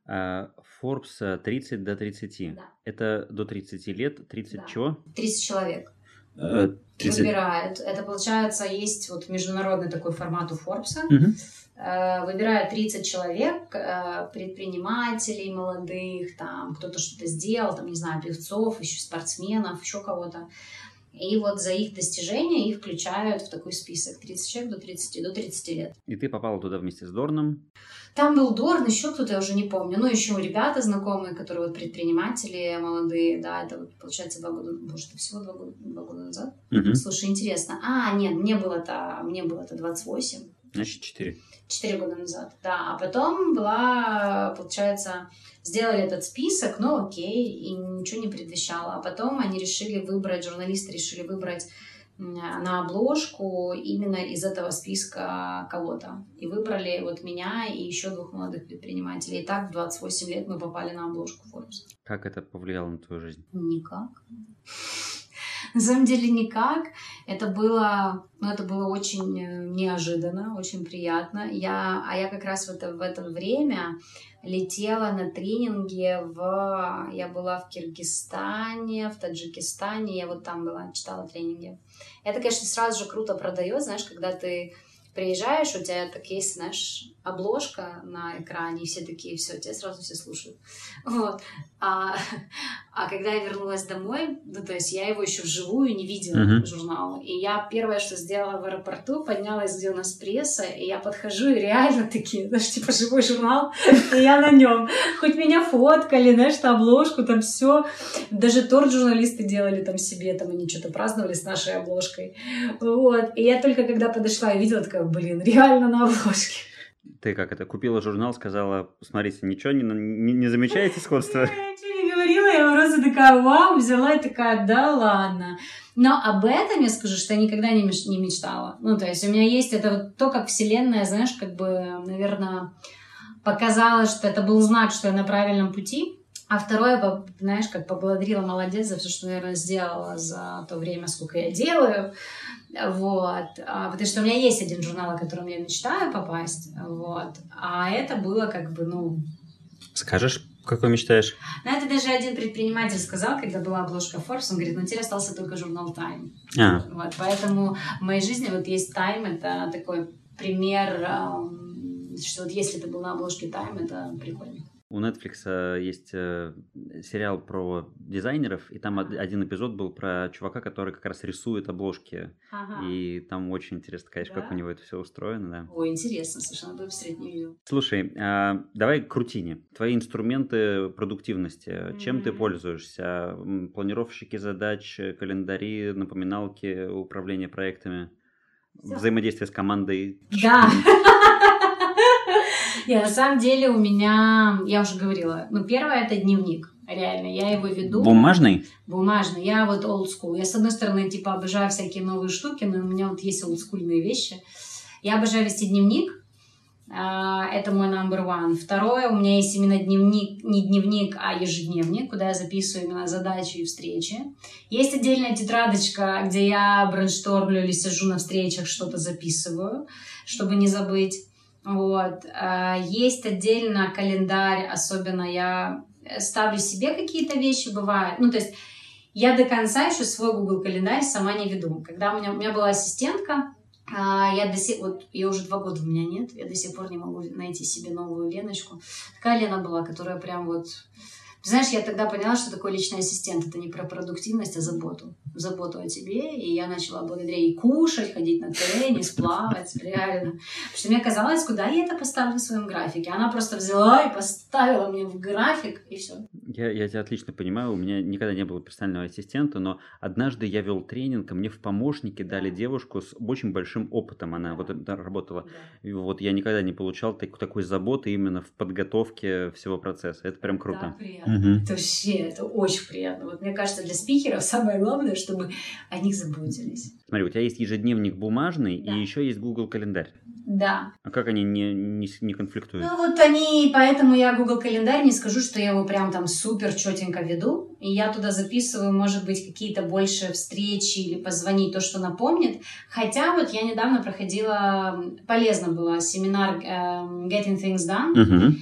А, Forbes 30 до 30. Да. Это до 30 лет. 30 да. чего? 30 человек. 30... Э, выбирает. Это получается, есть вот международный такой формат у Форбса. Угу. Выбирают 30 человек, э, предпринимателей молодых, там кто-то что-то сделал, там, не знаю, певцов, еще спортсменов, еще кого-то. И вот за их достижения их включают в такой список 30 человек до 30, до 30 лет. И ты попала туда вместе с Дорном? Там был Дорн, еще кто-то, я уже не помню. Ну, еще ребята знакомые, которые вот предприниматели молодые, да, это вот, получается два года, может, всего два года, два года назад. Угу. Слушай, интересно. А, нет, мне было-то, мне было-то 28. Значит, 4. Четыре года назад, да. А потом была, получается, сделали этот список, ну окей, и ничего не предвещало. А потом они решили выбрать, журналисты решили выбрать на обложку именно из этого списка кого-то. И выбрали вот меня и еще двух молодых предпринимателей. И так в 28 лет мы попали на обложку Forbes. Как это повлияло на твою жизнь? Никак. На самом деле никак. Это было, ну, это было очень э, неожиданно, очень приятно. Я, а я как раз в это, в это время летела на тренинге в... Я была в Киргизстане, в Таджикистане, я вот там была, читала тренинги. Это, конечно, сразу же круто продает, знаешь, когда ты приезжаешь, у тебя так есть, знаешь, обложка на экране, и все такие, все, тебя сразу все слушают. Вот. А, а когда я вернулась домой, ну, то есть я его еще вживую не видела, uh-huh. журнал. И я первое, что сделала в аэропорту, поднялась, где у нас пресса, и я подхожу, и реально такие, знаешь, типа живой журнал, и я на нем. Хоть меня фоткали, знаешь, на обложку, там все. Даже торт журналисты делали там себе, там они что-то праздновали с нашей обложкой. Вот. И я только когда подошла и видела, такая, блин, реально на обложке. Ты как это, купила журнал, сказала, смотрите, ничего не, не, не замечаете сходства? Я ничего не говорила, я просто такая, вау, взяла и такая, да ладно. Но об этом я скажу, что я никогда не, меч- не мечтала. Ну, то есть у меня есть это вот то, как вселенная, знаешь, как бы, наверное, показала, что это был знак, что я на правильном пути. А второе, знаешь, как поблагодарила молодец за все, что, наверное, сделала за то время, сколько я делаю. Вот. А, потому что у меня есть один журнал, о котором я мечтаю попасть. Вот. А это было как бы, ну... Скажешь, какой мечтаешь? Ну, это даже один предприниматель сказал, когда была обложка Forbes, он говорит, ну, теперь остался только журнал Time. А. Вот, поэтому в моей жизни вот есть Time, это такой пример, что вот если ты был на обложке Time, это прикольно. У Netflix э, есть э, сериал про дизайнеров, и там один эпизод был про чувака, который как раз рисует обложки. Ага. И там очень интересно, конечно, да? как у него это все устроено. Да. Ой, интересно, надо посмотреть, не видел. Слушай, а, давай к рутине. Твои инструменты продуктивности. Mm-hmm. Чем ты пользуешься? Планировщики задач, календари, напоминалки, управление проектами? Все. Взаимодействие с командой. Да. Нет, на самом деле у меня, я уже говорила, ну, первое это дневник. Реально, я его веду. Бумажный? Бумажный. Я вот old school. Я, с одной стороны, типа, обожаю всякие новые штуки, но у меня вот есть олдскульные вещи. Я обожаю вести дневник. А, это мой number one. Второе, у меня есть именно дневник, не дневник, а ежедневник, куда я записываю именно задачи и встречи. Есть отдельная тетрадочка, где я брейнштормлю или сижу на встречах, что-то записываю, чтобы не забыть. Вот. А, есть отдельно календарь, особенно я ставлю себе какие-то вещи, бывает. Ну, то есть я до конца еще свой Google календарь сама не веду. Когда у меня, у меня была ассистентка, а, я до сих вот ее уже два года у меня нет, я до сих пор не могу найти себе новую Леночку. Такая Лена была, которая прям вот знаешь, я тогда поняла, что такое личный ассистент. Это не про продуктивность, а заботу. Заботу о тебе. И я начала благодаря ей кушать, ходить на теннис, плавать, реально. Потому что мне казалось, куда я это поставлю в своем графике. Она просто взяла и поставила мне в график, и все. Я, я тебя отлично понимаю. У меня никогда не было персонального ассистента, но однажды я вел тренинг, и мне в помощники дали девушку с очень большим опытом. Она вот работала. И вот я никогда не получал так, такой заботы именно в подготовке всего процесса. Это прям круто. Да, приятно. Угу. Это вообще, это очень приятно. Вот мне кажется, для спикеров самое главное, чтобы о них заботились. Смотри, у тебя есть ежедневник бумажный да. и еще есть Google календарь. Да. А как они не, не, не конфликтуют? Ну вот они, поэтому я Google календарь не скажу, что я его прям там супер четенько веду. И я туда записываю, может быть, какие-то больше встречи или позвонить, то, что напомнит. Хотя вот я недавно проходила, полезно было, семинар uh, Getting Things Done. Uh-huh.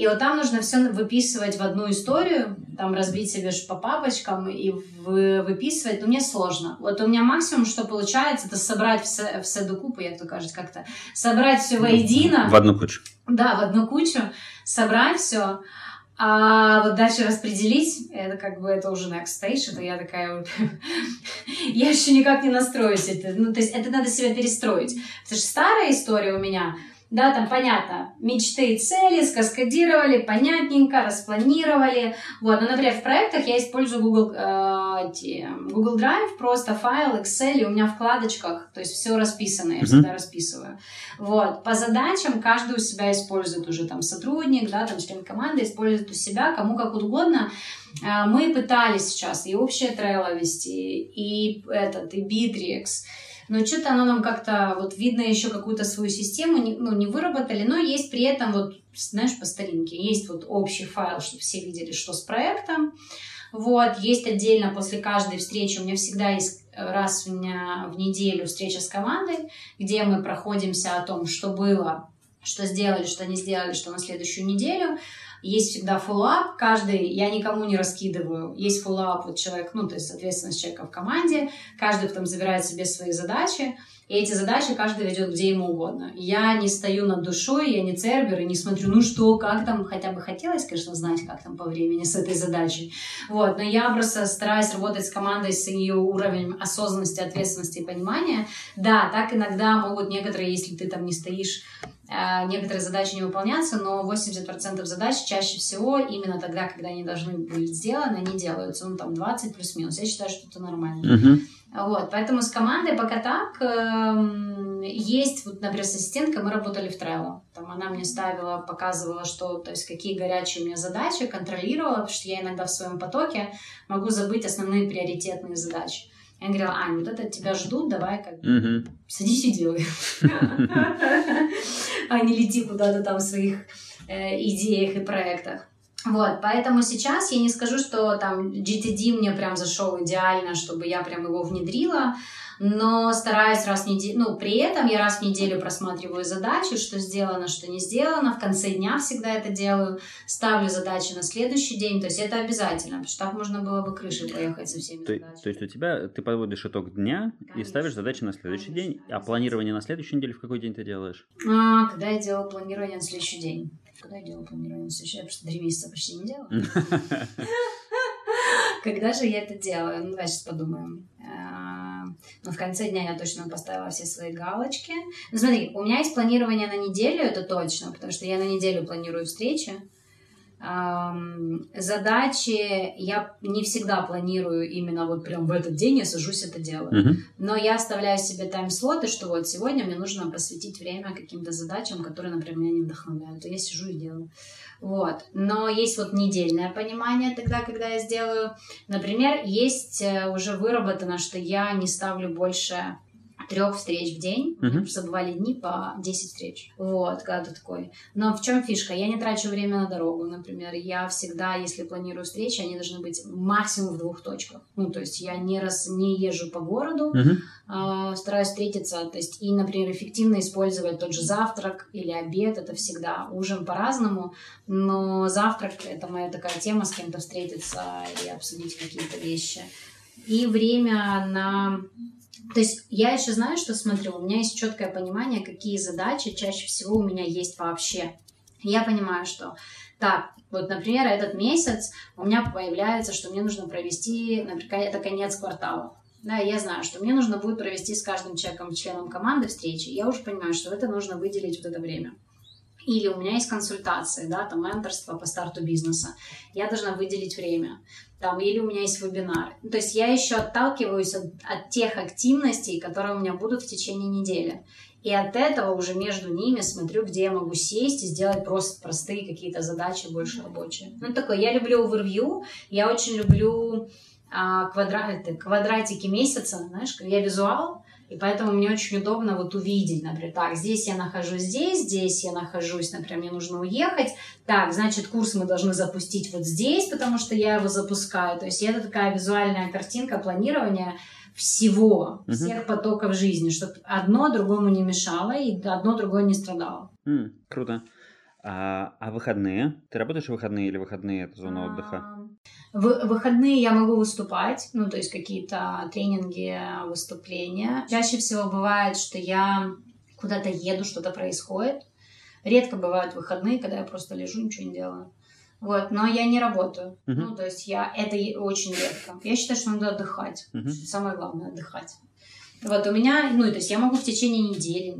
И вот там нужно все выписывать в одну историю, там разбить себе по папочкам и выписывать. Но мне сложно. Вот у меня максимум, что получается, это собрать все, все до купы, як то кажуть, как-то. Собрать все воедино. В одну кучу. Да, в одну кучу. Собрать все. А вот дальше распределить, это как бы это уже next stage, это я такая вот... я еще никак не настроюсь. Это, ну, то есть это надо себя перестроить. Потому что старая история у меня, да, там понятно, мечты и цели скаскадировали, понятненько, распланировали. Вот, ну, например, в проектах я использую Google, э, Google Drive, просто файл, Excel, и у меня в вкладочках, то есть все расписано, я всегда расписываю. Вот, по задачам каждый у себя использует уже там сотрудник, да, там член команды использует у себя, кому как угодно. Э, мы пытались сейчас и общее Trello вести, и этот, и Bittrex, но что-то оно нам как-то, вот видно еще какую-то свою систему, не, ну, не выработали, но есть при этом вот, знаешь, по старинке, есть вот общий файл, чтобы все видели, что с проектом, вот, есть отдельно после каждой встречи, у меня всегда есть раз в, меня, в неделю встреча с командой, где мы проходимся о том, что было, что сделали, что не сделали, что на следующую неделю. Есть всегда follow-up, каждый, я никому не раскидываю, есть follow-up, вот человек, ну, то есть ответственность человека в команде, каждый потом забирает себе свои задачи, И эти задачи каждый ведет где ему угодно. Я не стою над душой, я не цербер и не смотрю, ну что, как там, хотя бы хотелось, конечно, знать, как там по времени с этой задачей. Вот, но я просто стараюсь работать с командой с ее уровнем осознанности, ответственности и понимания. Да, так иногда могут некоторые, если ты там не стоишь некоторые задачи не выполняться, но 80% задач чаще всего именно тогда, когда они должны быть сделаны, они делаются. Ну, там 20 плюс-минус. Я считаю, что это нормально. Uh-huh. Вот, поэтому с командой пока так. Эм, есть, вот, например, с ассистенткой мы работали в Trello. Там она мне ставила, показывала, что, то есть, какие горячие у меня задачи, контролировала, потому что я иногда в своем потоке могу забыть основные приоритетные задачи. Я говорила, Ань, вот это тебя ждут, давай как бы садись и делай. А не лети куда-то там в своих э, идеях и проектах. Вот, поэтому сейчас я не скажу, что там GTD мне прям зашел идеально, чтобы я прям его внедрила, но стараюсь раз в неделю, ну, при этом я раз в неделю просматриваю задачи, что сделано, что не сделано, в конце дня всегда это делаю, ставлю задачи на следующий день, то есть это обязательно, потому что так можно было бы крышей поехать со всеми то, задачами. То есть у тебя, ты подводишь итог дня Конечно. и ставишь задачи на следующий Конечно. день, а планирование на следующей неделе в какой день ты делаешь? А, когда я делаю планирование на следующий день. Когда я делала планирование на следующий? Я просто три месяца почти не делала. Когда же я это делаю? Ну, давай сейчас подумаем. Но в конце дня я точно поставила все свои галочки. Ну, смотри, у меня есть планирование на неделю, это точно, потому что я на неделю планирую встречи задачи я не всегда планирую именно вот прям в этот день я сажусь это делаю. Uh-huh. Но я оставляю себе тайм-слоты, что вот сегодня мне нужно посвятить время каким-то задачам, которые, например, меня не вдохновляют. И я сижу и делаю. Вот. Но есть вот недельное понимание тогда, когда я сделаю. Например, есть э, уже выработано, что я не ставлю больше трех встреч в день. Uh-huh. Просто бывали дни по 10 встреч. Вот, когда ты такой. Но в чем фишка? Я не трачу время на дорогу, например. Я всегда, если планирую встречи, они должны быть максимум в двух точках. Ну, то есть я не раз не езжу по городу, uh-huh. а, стараюсь встретиться. То есть и, например, эффективно использовать тот же завтрак или обед. Это всегда ужин по-разному. Но завтрак — это моя такая тема, с кем-то встретиться и обсудить какие-то вещи. И время на то есть я еще знаю, что смотрю, у меня есть четкое понимание, какие задачи чаще всего у меня есть вообще. я понимаю, что так, вот, например, этот месяц у меня появляется, что мне нужно провести, например, это конец квартала. Да, я знаю, что мне нужно будет провести с каждым человеком, членом команды встречи. Я уже понимаю, что это нужно выделить вот это время. Или у меня есть консультации, да, там менторство по старту бизнеса. Я должна выделить время. Там, или у меня есть вебинар. То есть я еще отталкиваюсь от, от тех активностей, которые у меня будут в течение недели. И от этого уже между ними смотрю, где я могу сесть и сделать просто простые какие-то задачи больше рабочие. Ну, такое, я люблю овервью, я очень люблю а, квадраты, квадратики месяца, знаешь, я визуал, и поэтому мне очень удобно вот увидеть, например, так, здесь я нахожусь здесь, здесь я нахожусь, например, мне нужно уехать. Так, значит, курс мы должны запустить вот здесь, потому что я его запускаю. То есть это такая визуальная картинка планирования всего, uh-huh. всех потоков жизни, чтобы одно другому не мешало и одно другое не страдало. Mm, круто. А, а выходные? Ты работаешь в выходные или выходные это зона отдыха? В выходные я могу выступать, ну, то есть какие-то тренинги, выступления. Чаще всего бывает, что я куда-то еду, что-то происходит. Редко бывают выходные, когда я просто лежу, ничего не делаю. Вот, но я не работаю. Uh-huh. Ну, то есть я это очень редко. Я считаю, что надо отдыхать. Uh-huh. Самое главное отдыхать. Вот у меня, ну, то есть я могу в течение недели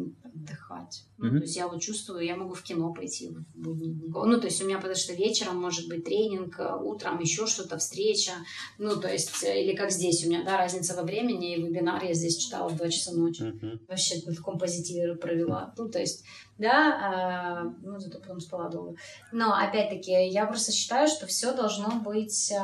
отдыхать. Ну, mm-hmm. то есть я вот чувствую, я могу в кино пойти. Ну, то есть у меня, потому что вечером может быть тренинг, э, утром еще что-то, встреча. Ну, то есть, э, или как здесь у меня, да, разница во времени, и вебинар я здесь читала в 2 часа ночи. Mm-hmm. Вообще в таком позитиве провела. Ну, то есть, да, а, ну, зато потом спала долго. Но, опять-таки, я просто считаю, что все должно быть э,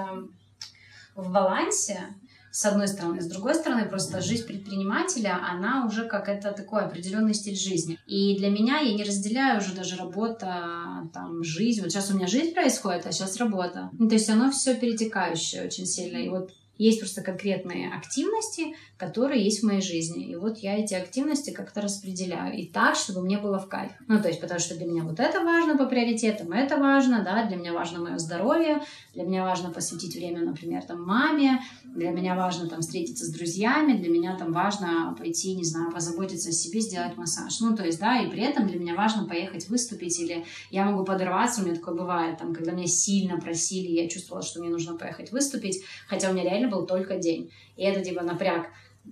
в балансе, с одной стороны. С другой стороны, просто жизнь предпринимателя, она уже как это такой определенный стиль жизни. И для меня я не разделяю уже даже работа, там, жизнь. Вот сейчас у меня жизнь происходит, а сейчас работа. Ну, то есть оно все перетекающее очень сильно. И вот Есть просто конкретные активности, которые есть в моей жизни. И вот я эти активности как-то распределяю. И так, чтобы мне было в кайф. Ну, то есть, потому что для меня вот это важно по приоритетам, это важно, да, для меня важно мое здоровье, для меня важно посвятить время, например, там, маме, для меня важно там встретиться с друзьями, для меня там важно пойти, не знаю, позаботиться о себе, сделать массаж. Ну, то есть, да, и при этом для меня важно поехать выступить, или я могу подорваться, у меня такое бывает, там, когда меня сильно просили, я чувствовала, что мне нужно поехать выступить, хотя у меня реально был только день. И это, типа, напряг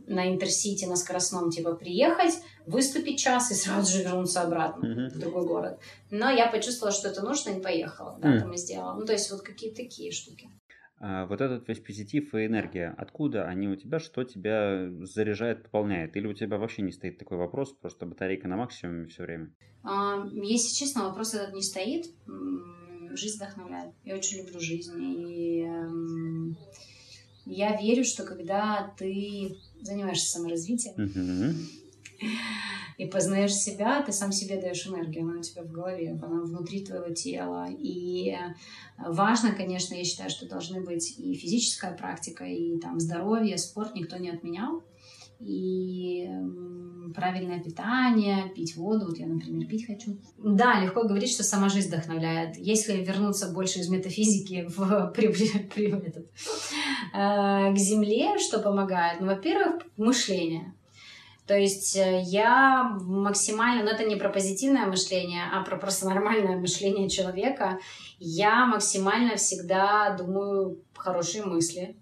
на Интерсити, на скоростном, типа, приехать, выступить час и сразу же вернуться обратно mm-hmm. в другой город. Но я почувствовала, что это нужно, и поехала. Да, mm-hmm. там и сделала. Ну, то есть вот какие-то такие штуки. А, вот этот весь позитив и энергия, откуда они у тебя, что тебя заряжает, пополняет? Или у тебя вообще не стоит такой вопрос, просто батарейка на максимуме все время? А, если честно, вопрос этот не стоит. Жизнь вдохновляет. Я очень люблю жизнь. И эм, я верю, что когда ты занимаешься саморазвитием и познаешь себя, ты сам себе даешь энергию, она у тебя в голове, она внутри твоего тела. И важно, конечно, я считаю, что должны быть и физическая практика, и там здоровье, спорт никто не отменял и правильное питание, пить воду. Вот я, например, пить хочу. Да, легко говорить, что сама жизнь вдохновляет. Если вернуться больше из метафизики в, при, при, этот, э, к Земле, что помогает? Ну, во-первых, мышление. То есть э, я максимально, ну это не про позитивное мышление, а про просто нормальное мышление человека. Я максимально всегда думаю хорошие мысли,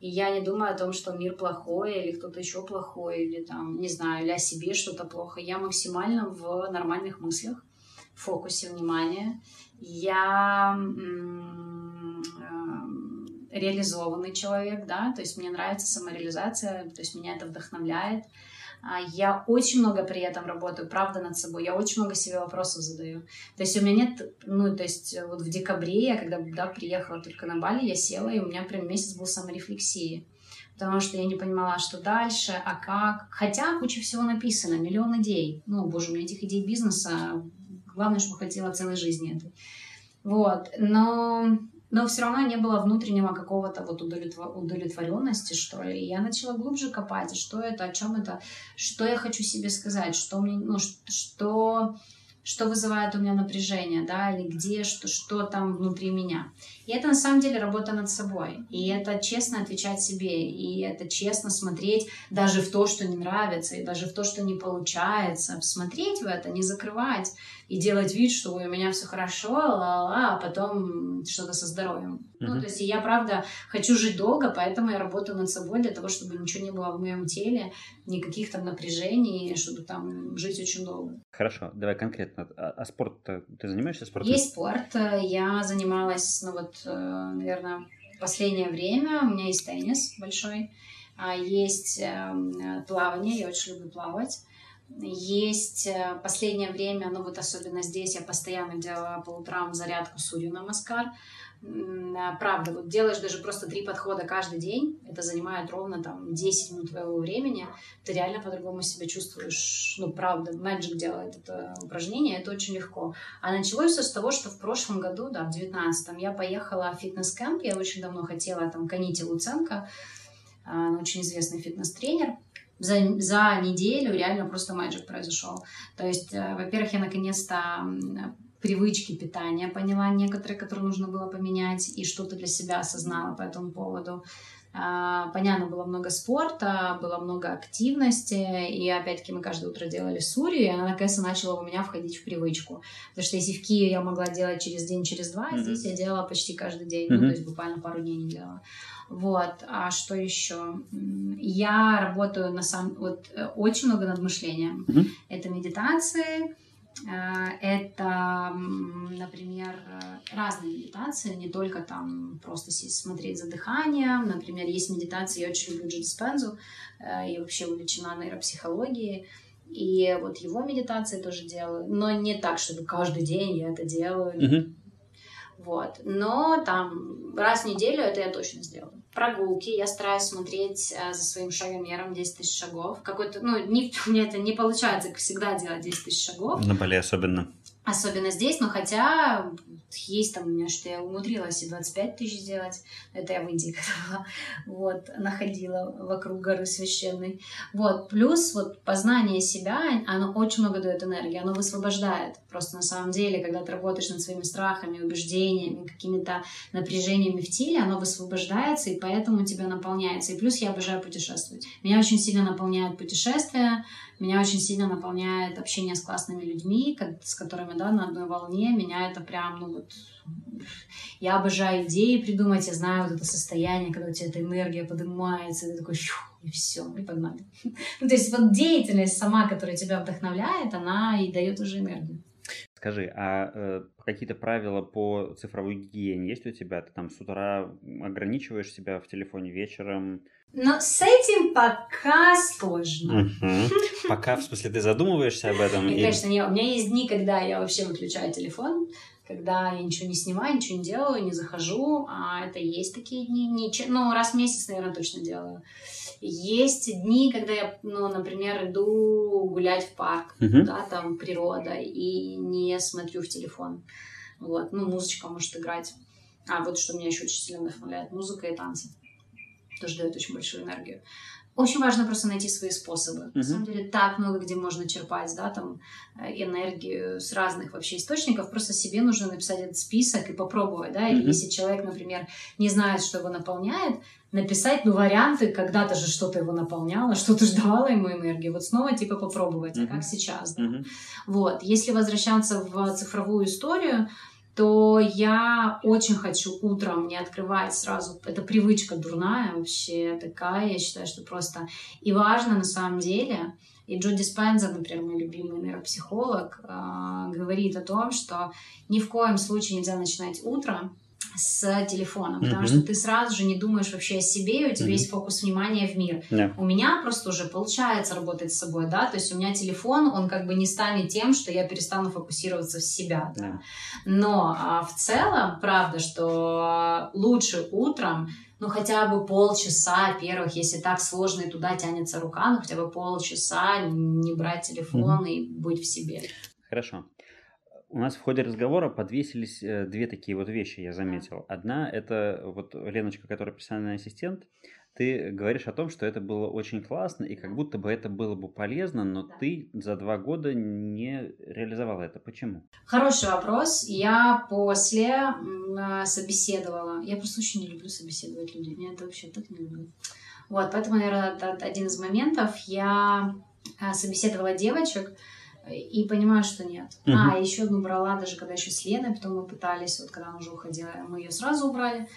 и я не думаю о том, что мир плохой, или кто-то еще плохой, или там, не знаю, или о себе что-то плохо. Я максимально в нормальных мыслях, в фокусе внимания. Я э- реализованный человек, да, то есть мне нравится самореализация, то есть меня это вдохновляет. А, я очень много при этом работаю, правда, над собой. Я очень много себе вопросов задаю. То есть у меня нет, ну, то есть вот в декабре я, когда да, приехала только на Бали, я села, и у меня прям месяц был саморефлексии. Потому что я не понимала, что дальше, а как. Хотя куча всего написано, миллион идей. Ну, боже, у меня этих идей бизнеса, главное, чтобы хватило целой жизни этой. Вот, но но все равно не было внутреннего какого-то вот удовлетворенности, что ли. И я начала глубже копать, что это, о чем это, что я хочу себе сказать, что мне, ну, что, что вызывает у меня напряжение, да, или где, что, что там внутри меня. И это на самом деле работа над собой. И это честно отвечать себе. И это честно смотреть даже в то, что не нравится, и даже в то, что не получается. Смотреть в это, не закрывать и делать вид, что у меня все хорошо, ла-ла, а потом что-то со здоровьем. Mm-hmm. Ну, то есть я, правда, хочу жить долго, поэтому я работаю над собой для того, чтобы ничего не было в моем теле, никаких там напряжений, чтобы там жить очень долго. Хорошо, давай конкретно. А, а спорт ты занимаешься спортом? Есть спорт. Я занималась, ну вот, э, наверное, последнее время. У меня есть теннис большой, а есть эм, плавание, я очень люблю плавать. Есть э, последнее время, ну вот особенно здесь я постоянно делала по утрам зарядку Сурью на Маскар. А, правда, вот делаешь даже просто три подхода каждый день, это занимает ровно там 10 минут твоего времени, ты реально по-другому себя чувствуешь, ну правда, Magic делает это упражнение, это очень легко. А началось все с того, что в прошлом году, да, в 19-м, я поехала в фитнес-кэмп, я очень давно хотела, там, Каните Луценко, а, она очень известный фитнес-тренер, за, за неделю реально просто magic произошел. То есть, э, во-первых, я наконец-то привычки питания поняла некоторые, которые нужно было поменять, и что-то для себя осознала по этому поводу. А, понятно, было много спорта, было много активности, и опять-таки мы каждое утро делали сурью, и она наконец-то начала у меня входить в привычку. Потому что если в Киеве я могла делать через день, через два, mm-hmm. здесь я делала почти каждый день, mm-hmm. ну, то есть буквально пару дней не делала. Вот, а что еще? Я работаю на самом... Вот э, очень много над мышлением. Mm-hmm. Это медитации, это, например, разные медитации, не только там просто смотреть за дыханием. Например, есть медитации, я очень люблю Джо Диспензу, э, я вообще увлечена нейропсихологией. И вот его медитации тоже делаю, но не так, чтобы каждый день я это делаю. Mm-hmm. Вот. Но там раз в неделю это я точно сделаю прогулки, я стараюсь смотреть э, за своим шагомером 10 тысяч шагов. Какой-то, ну, не, у меня это не получается, всегда, делать 10 тысяч шагов. На Бали особенно. Особенно здесь, но хотя есть там у меня, что я умудрилась и 25 тысяч сделать. Это я в Индии когда. Вот, находила вокруг горы священной. Вот, плюс вот познание себя, оно очень много дает энергии, оно высвобождает. Просто на самом деле, когда ты работаешь над своими страхами, убеждениями, какими-то напряжениями в теле, оно высвобождается, и поэтому тебя наполняется. И плюс я обожаю путешествовать. Меня очень сильно наполняют путешествия, меня очень сильно наполняет общение с классными людьми, с которыми, да, на одной волне. Меня это прям, ну вот, я обожаю идеи придумать, я знаю вот это состояние, когда у тебя эта энергия поднимается, и ты такой, и все, и погнали. ну, то есть вот деятельность сама, которая тебя вдохновляет, она и дает уже энергию. Скажи, а э, какие-то правила по цифровой гигиене есть у тебя? Ты там с утра ограничиваешь себя в телефоне вечером? Но с этим пока сложно. Пока, в смысле, ты задумываешься об этом? И, конечно, не, у меня есть дни, когда я вообще выключаю телефон, когда я ничего не снимаю, ничего не делаю, не захожу. А это есть такие дни. Не, ну, раз в месяц, наверное, точно делаю. Есть дни, когда я, ну, например, иду гулять в парк, uh-huh. да, там природа, и не смотрю в телефон. Вот, ну, музычка может играть. А вот что меня еще очень сильно вдохновляет, музыка и танцы тоже дает очень большую энергию. Очень важно просто найти свои способы. Mm-hmm. На самом деле так много где можно черпать, да, там э, энергию с разных вообще источников. Просто себе нужно написать этот список и попробовать, да. Или mm-hmm. если человек, например, не знает, что его наполняет, написать, ну, варианты, когда-то же что-то его наполняло, что-то же давало ему энергию. Вот снова, типа, попробовать, mm-hmm. как сейчас, да. Mm-hmm. Вот. Если возвращаться в цифровую историю, то я очень хочу утром не открывать сразу. Это привычка дурная вообще такая. Я считаю, что просто... И важно на самом деле, и Джоди Спенза, например, мой любимый нейропсихолог, э, говорит о том, что ни в коем случае нельзя начинать утро с телефоном, потому mm-hmm. что ты сразу же не думаешь вообще о себе, и у тебя mm-hmm. есть фокус внимания в мир. Yeah. У меня просто уже получается работать с собой, да, то есть у меня телефон, он как бы не станет тем, что я перестану фокусироваться в себя, да. Yeah. Но а, в целом, правда, что лучше утром ну, хотя бы полчаса первых, если так сложно и туда тянется рука, ну, хотя бы полчаса не брать телефон mm-hmm. и быть в себе. Хорошо. У нас в ходе разговора подвесились э, две такие вот вещи, я заметил. Одна это вот Леночка, которая персональный ассистент. Ты говоришь о том, что это было очень классно, и как будто бы это было бы полезно, но да. ты за два года не реализовала это. Почему? Хороший вопрос. Я после а, собеседовала. Я просто очень не люблю собеседовать людей. Я это вообще так не люблю. Вот, поэтому, наверное, это один из моментов. Я а, собеседовала девочек, и понимаю, что нет. Uh-huh. А, еще одну брала, даже когда еще с Леной, потом мы пытались, вот когда она уже уходила, мы ее сразу убрали.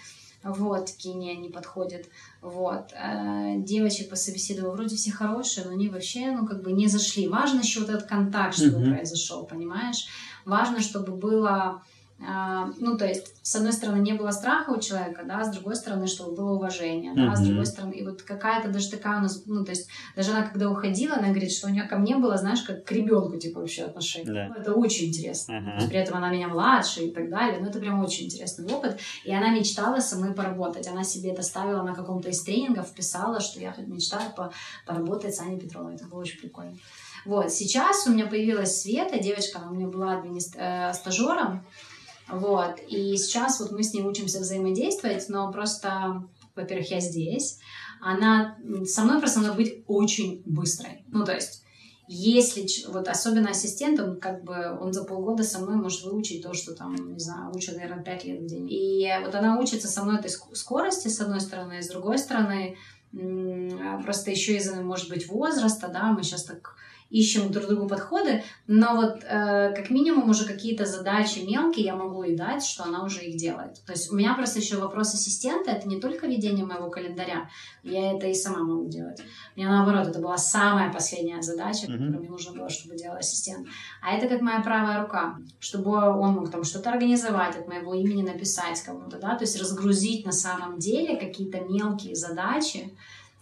Вот, такие не, не подходят. Вот. А девочек пособеседовала, вроде все хорошие, но они вообще, ну, как бы не зашли. Важно еще вот этот контакт, чтобы uh-huh. произошел, понимаешь? Важно, чтобы было ну, то есть, с одной стороны, не было страха у человека, да, с другой стороны, чтобы было уважение, да, mm-hmm. с другой стороны, и вот какая-то даже такая у нас, ну, то есть, даже она, когда уходила, она говорит, что у нее ко мне было, знаешь, как к ребенку, типа, вообще отношение. Yeah. Ну, это очень интересно. Uh-huh. При этом она меня младше и так далее, но это прям очень интересный опыт. И она мечтала со мной поработать. Она себе это ставила на каком-то из тренингов, писала, что я мечтаю по- поработать с Аней Петровой. Это было очень прикольно. Вот, сейчас у меня появилась Света, девочка, она у меня была администр... э, стажером, вот. И сейчас вот мы с ней учимся взаимодействовать, но просто, во-первых, я здесь. Она со мной просто надо быть очень быстрой. Ну, то есть если вот особенно ассистент, он как бы он за полгода со мной может выучить то, что там, не знаю, учат, наверное, 5 лет в день. И вот она учится со мной этой скорости, с одной стороны, и с другой стороны, просто еще из-за, может быть, возраста, да, мы сейчас так ищем друг другу подходы, но вот э, как минимум уже какие-то задачи мелкие я могу ей дать, что она уже их делает. То есть у меня просто еще вопрос ассистента, это не только ведение моего календаря, я это и сама могу делать. У меня наоборот, это была самая последняя задача, mm-hmm. которую мне нужно было, чтобы делал ассистент. А это как моя правая рука, чтобы он мог там что-то организовать, от моего имени написать кому-то, да, то есть разгрузить на самом деле какие-то мелкие задачи,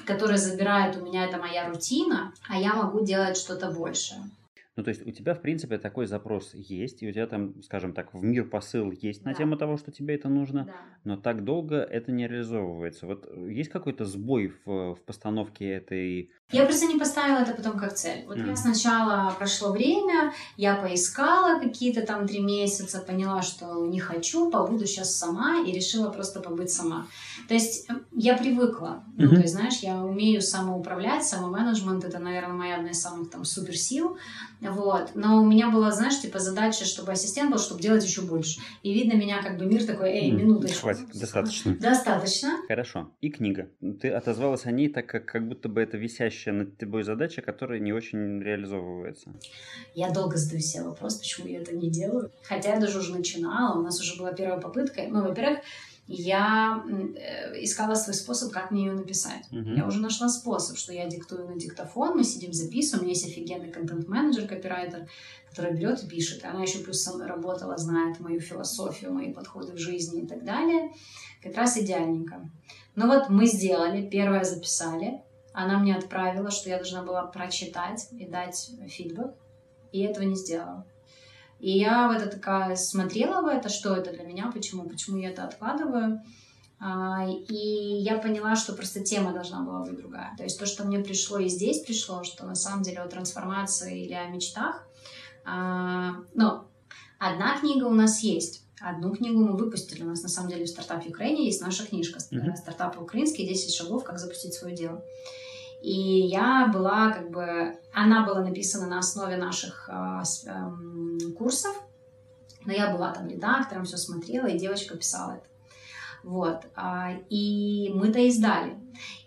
которая забирает у меня, это моя рутина, а я могу делать что-то большее. Ну, то есть у тебя, в принципе, такой запрос есть, и у тебя там, скажем так, в мир посыл есть на да. тему того, что тебе это нужно, да. но так долго это не реализовывается. Вот есть какой-то сбой в, в постановке этой Я просто не поставила это потом как цель. Вот mm. я сначала прошло время, я поискала какие-то там три месяца, поняла, что не хочу, побуду сейчас сама и решила просто побыть сама. То есть э, я привыкла. Mm-hmm. Ну, то есть, знаешь, я умею самоуправлять, самоменеджмент это, наверное, моя одна из самых там суперсил. Вот. Но у меня была, знаешь, типа задача, чтобы ассистент был, чтобы делать еще больше. И видно меня, как бы мир такой, эй, mm. минуточку. Хватит, достаточно. Достаточно. Хорошо. И книга. Ты отозвалась о ней так, как, как будто бы это висящая над тобой задача, которая не очень реализовывается. Я долго задаю себе вопрос, почему я это не делаю. Хотя я даже уже начинала, у нас уже была первая попытка. Ну, во-первых, я э, искала свой способ, как мне ее написать. Uh-huh. Я уже нашла способ, что я диктую на диктофон, мы сидим, записываем. У меня есть офигенный контент-менеджер, копирайтер, который берет и пишет. И она еще плюс со мной работала, знает мою философию, мои подходы в жизни и так далее. Как раз идеальненько. Ну вот мы сделали, первое записали. Она мне отправила, что я должна была прочитать и дать фидбэк. И этого не сделала. И я в это такая смотрела в это, что это для меня, почему, почему я это откладываю. А, и я поняла, что просто тема должна была быть другая. То есть то, что мне пришло и здесь пришло, что на самом деле о трансформации или о мечтах. А, но одна книга у нас есть. Одну книгу мы выпустили. У нас на самом деле в стартапе Украине есть наша книжка mm-hmm. «Стартапы украинские. 10 шагов, как запустить свое дело». И я была как бы... Она была написана на основе наших э, э, курсов, но я была там редактором, все смотрела, и девочка писала это. Вот. А, и мы-то издали.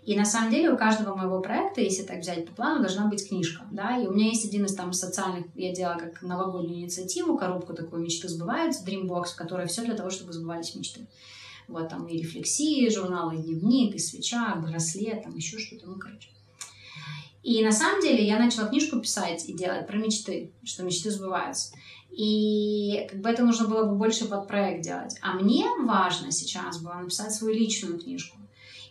И на самом деле у каждого моего проекта, если так взять по плану, должна быть книжка. Да? И у меня есть один из там социальных, я делала как новогоднюю инициативу, коробку такую «Мечты сбываются», Dreambox, в которой все для того, чтобы сбывались мечты. Вот там и рефлексии, журналы, и дневник, и свеча, браслет, там еще что-то, ну, короче. И на самом деле я начала книжку писать и делать про мечты, что мечты сбываются. И как бы это нужно было бы больше под проект делать. А мне важно сейчас было написать свою личную книжку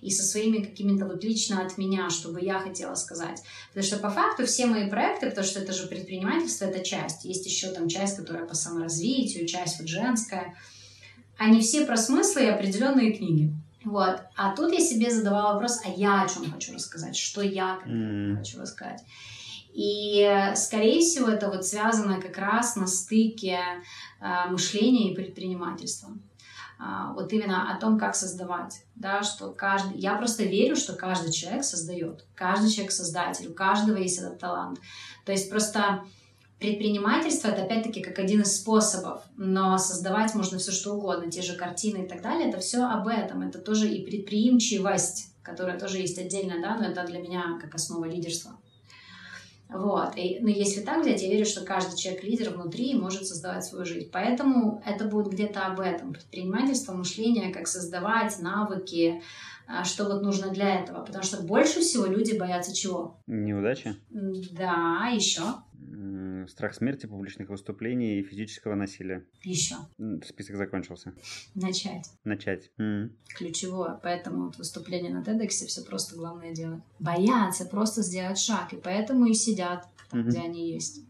и со своими какими-то вот лично от меня, чтобы я хотела сказать. Потому что по факту все мои проекты, потому что это же предпринимательство, это часть. Есть еще там часть, которая по саморазвитию, часть вот женская. Они все про смыслы и определенные книги. Вот. А тут я себе задавала вопрос, а я о чем хочу рассказать, что я mm. хочу рассказать. И, скорее всего, это вот связано как раз на стыке э, мышления и предпринимательства. А, вот именно о том, как создавать, да, что каждый, я просто верю, что каждый человек создает, каждый человек создатель, у каждого есть этот талант. То есть просто Предпринимательство это опять-таки как один из способов, но создавать можно все что угодно, те же картины и так далее. Это все об этом. Это тоже и предприимчивость, которая тоже есть отдельно, да, но это для меня как основа лидерства. Вот. И, но если так взять, я верю, что каждый человек лидер внутри и может создавать свою жизнь. Поэтому это будет где-то об этом. Предпринимательство, мышление, как создавать, навыки, а, что вот нужно для этого. Потому что больше всего люди боятся чего? Неудачи? Да, еще страх смерти, публичных выступлений и физического насилия. Еще. Список закончился. Начать. Начать. Mm. Ключевое. Поэтому вот выступление на TEDx все просто главное делать. Боятся просто сделать шаг. И поэтому и сидят там, mm-hmm. где они есть.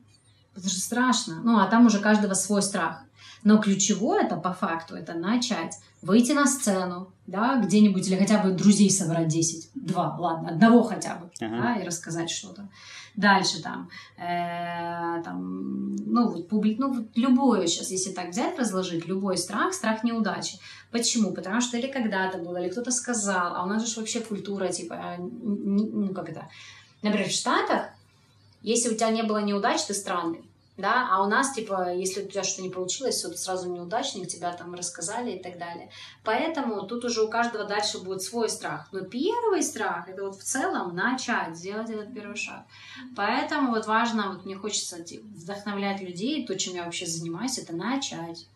Потому что страшно. Ну, а там уже каждого свой страх. Но ключевое это по факту, это начать. Выйти на сцену, да, где-нибудь, или хотя бы друзей собрать 10, два, ладно, одного хотя бы, uh-huh. да, и рассказать что-то. Дальше там, э, там ну, вот, публи... ну, вот любое сейчас, если так взять, разложить, любой страх, страх неудачи. Почему? Потому что или когда-то было, или кто-то сказал, а у нас же вообще культура, типа, ну, как это, например, в Штатах, если у тебя не было неудач, ты странный да, а у нас, типа, если у тебя что-то не получилось, ты сразу неудачник, тебя там рассказали и так далее. Поэтому тут уже у каждого дальше будет свой страх. Но первый страх, это вот в целом начать, сделать этот первый шаг. Поэтому вот важно, вот мне хочется типа, вдохновлять людей, то, чем я вообще занимаюсь, это начать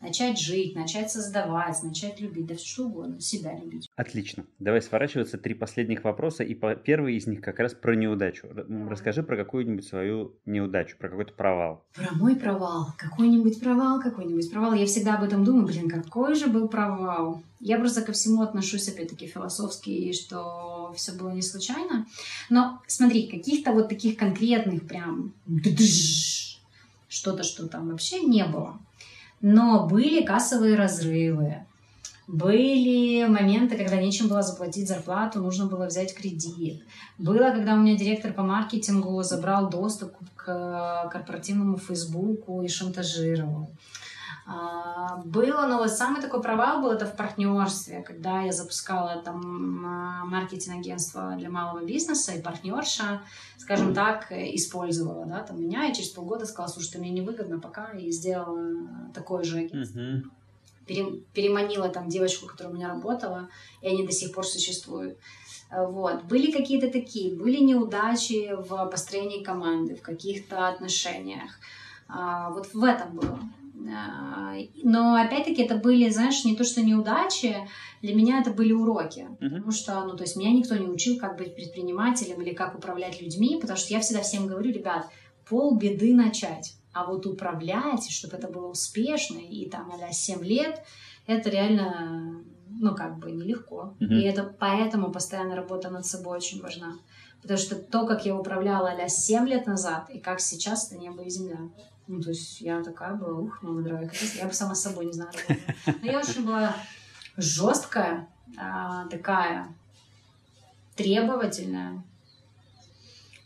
начать жить, начать создавать, начать любить, да все что угодно, себя любить. Отлично. Давай сворачиваться. Три последних вопроса. И первый из них как раз про неудачу. Расскажи про какую-нибудь свою неудачу, про какой-то провал. Про мой провал. Какой-нибудь провал, какой-нибудь провал. Я всегда об этом думаю. Блин, какой же был провал. Я просто ко всему отношусь, опять-таки, философски, что все было не случайно. Но смотри, каких-то вот таких конкретных прям что-то, что там вообще не было но были кассовые разрывы, Были моменты, когда нечем было заплатить зарплату, нужно было взять кредит. Было, когда у меня директор по маркетингу забрал доступ к корпоративному Фейсбуку и шантажировал. А, было, но вот самый такой провал был это в партнерстве, когда я запускала там маркетинг-агентство для малого бизнеса, и партнерша, скажем так, использовала да, там, меня, и через полгода сказала, слушай, ты мне невыгодно пока, и сделала такое же агентство. Uh-huh. Пере, переманила там девочку, которая у меня работала, и они до сих пор существуют. Вот. Были какие-то такие, были неудачи в построении команды, в каких-то отношениях. А, вот в этом было. А, но опять-таки это были, знаешь, не то что неудачи, для меня это были уроки. Uh-huh. Потому что, ну, то есть меня никто не учил, как быть предпринимателем или как управлять людьми, потому что я всегда всем говорю, ребят, пол беды начать. А вот управлять, чтобы это было успешно, и там а 7 лет, это реально, ну, как бы нелегко. Uh-huh. И это поэтому постоянная работа над собой очень важна. Потому что то, как я управляла а 7 лет назад, и как сейчас, это небо и земля. Ну, то есть я такая была, ух, мама дорогая, я бы сама с собой не знаю. Но я очень была жесткая, а, такая требовательная.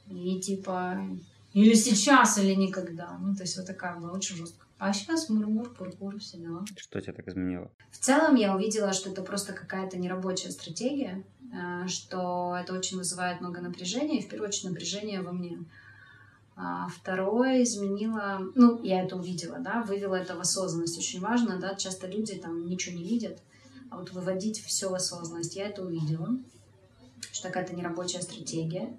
И типа, или сейчас, или никогда. Ну, то есть вот такая была очень жесткая. А сейчас мурмур, пурпур, все дела. Что тебя так изменило? В целом я увидела, что это просто какая-то нерабочая стратегия, а, что это очень вызывает много напряжения, и в первую очередь напряжение во мне. А второе изменило, ну, я это увидела, да, вывела это в осознанность. Очень важно, да, часто люди там ничего не видят, а вот выводить все в осознанность. Я это увидела, что какая-то нерабочая стратегия.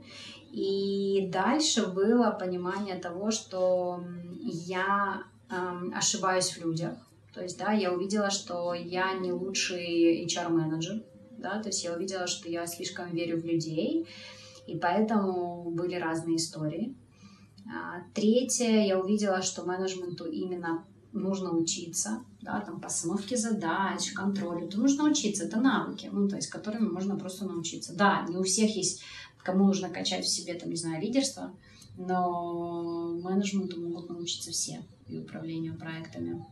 И дальше было понимание того, что я эм, ошибаюсь в людях. То есть, да, я увидела, что я не лучший HR-менеджер, да, то есть я увидела, что я слишком верю в людей, и поэтому были разные истории. А, третье, я увидела, что менеджменту именно нужно учиться, да, там, постановке задач, контролю, то нужно учиться, это навыки, ну, то есть, которыми можно просто научиться. Да, не у всех есть, кому нужно качать в себе, там, не знаю, лидерство, но менеджменту могут научиться все и управлению проектами.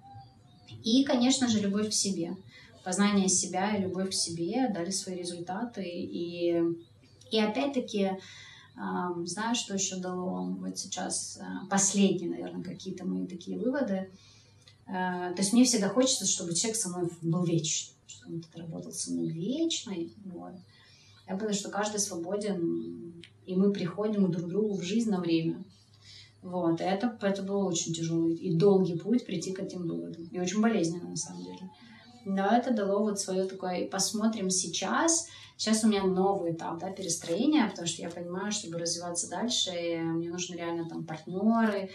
И, конечно же, любовь к себе. Познание себя и любовь к себе дали свои результаты. И, и опять-таки, Знаю, что еще дало вот сейчас э, последние, наверное, какие-то мои такие выводы. Э, то есть мне всегда хочется, чтобы человек со мной был вечный, чтобы он работал со мной вечно. Вот. Я поняла, что каждый свободен, и мы приходим друг другу в жизнь на время. Вот, и это, это был очень тяжелый и долгий путь прийти к этим выводам. И очень болезненно, на самом деле. Но это дало вот свое такое... Посмотрим сейчас, Сейчас у меня новый этап да, перестроения, потому что я понимаю, чтобы развиваться дальше, мне нужны реально там партнеры,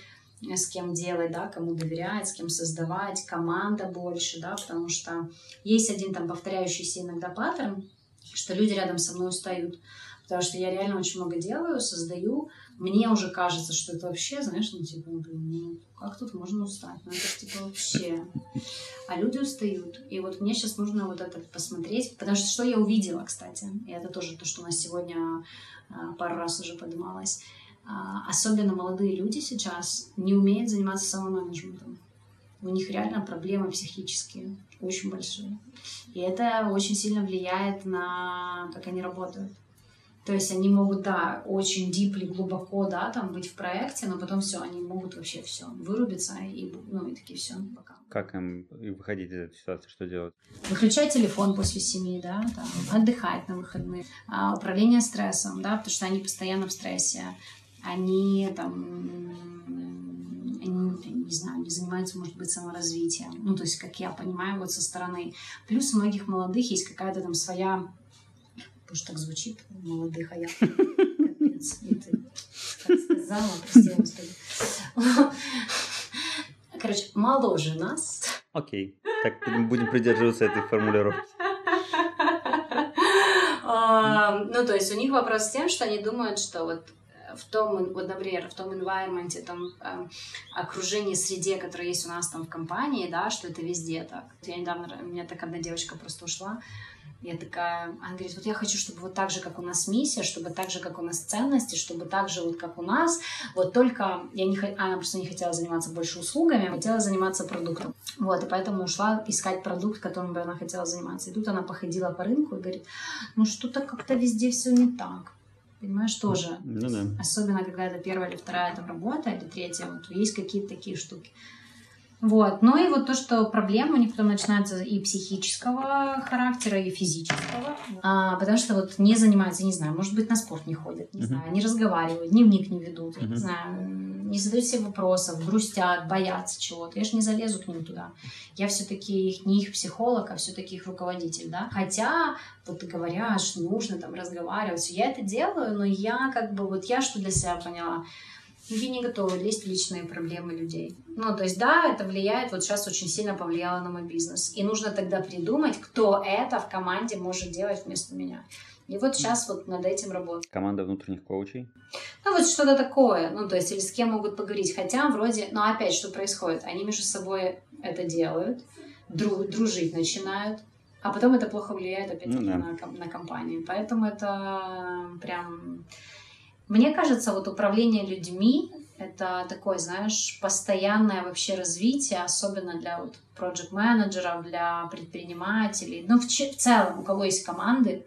э, с кем делать, да, кому доверять, с кем создавать, команда больше, да, потому что есть один там повторяющийся иногда паттерн, что люди рядом со мной устают, потому что я реально очень много делаю, создаю, мне уже кажется, что это вообще, знаешь, ну, типа, блин, ну, как тут можно устать? Ну, это типа вообще. А люди устают. И вот мне сейчас нужно вот это посмотреть, потому что что я увидела, кстати, и это тоже то, что у нас сегодня а, пару раз уже поднималось, а, особенно молодые люди сейчас не умеют заниматься самоменеджментом. У них реально проблемы психические, очень большие. И это очень сильно влияет на как они работают. То есть они могут, да, очень дипли, глубоко, да, там быть в проекте, но потом все, они могут вообще все вырубиться и, ну, и такие все, пока. Как им выходить из этой ситуации, что делать? Выключать телефон после семьи, да, там, отдыхать на выходные, а, управление стрессом, да, потому что они постоянно в стрессе, они там они, не знаю, не занимаются, может быть, саморазвитием. Ну, то есть, как я понимаю, вот со стороны. Плюс у многих молодых есть какая-то там своя Потому что так звучит, молодых, а я капец. И ты как сказала, прости, господи. Короче, моложе нас. Окей, так будем придерживаться этой формулировки. Ну, то есть у них вопрос с тем, что они думают, что вот в том, вот, например, в том environment, там, э, окружении, среде, которое есть у нас там в компании, да, что это везде так. Я недавно, у меня так одна девочка просто ушла, я такая, она говорит, вот я хочу, чтобы вот так же, как у нас миссия, чтобы так же, как у нас ценности, чтобы так же, вот как у нас, вот только я не, она просто не хотела заниматься больше услугами, а хотела заниматься продуктом. Вот, и поэтому ушла искать продукт, которым бы она хотела заниматься. И тут она походила по рынку и говорит, ну что-то как-то везде все не так. Понимаешь, тоже. Ну, да. Особенно, когда это первая или вторая там работа, или третья, вот есть какие-то такие штуки. Вот. Ну и вот то, что проблемы у них потом начинаются и психического характера, и физического. А, потому что вот не занимаются, не знаю, может быть, на спорт не ходят, не uh-huh. знаю, не разговаривают, дневник не ведут, uh-huh. не знаю, не задают себе вопросов, грустят, боятся чего-то. Я же не залезу к ним туда. Я все-таки их, не их психолог, а все-таки их руководитель, да. Хотя, вот ты говоришь, нужно там разговаривать. Я это делаю, но я как бы, вот я что для себя поняла, я не готова лезть в личные проблемы людей. Ну, то есть, да, это влияет, вот сейчас очень сильно повлияло на мой бизнес. И нужно тогда придумать, кто это в команде может делать вместо меня. И вот сейчас вот над этим работаю. Команда внутренних коучей? Ну, вот что-то такое. Ну, то есть, или с кем могут поговорить. Хотя, вроде, ну, опять, что происходит? Они между собой это делают, друг, дружить начинают, а потом это плохо влияет, опять-таки, ну, да. на, на компанию. Поэтому это прям мне кажется, вот управление людьми — это такое, знаешь, постоянное вообще развитие, особенно для вот проект-менеджеров, для предпринимателей, ну, в, в целом, у кого есть команды,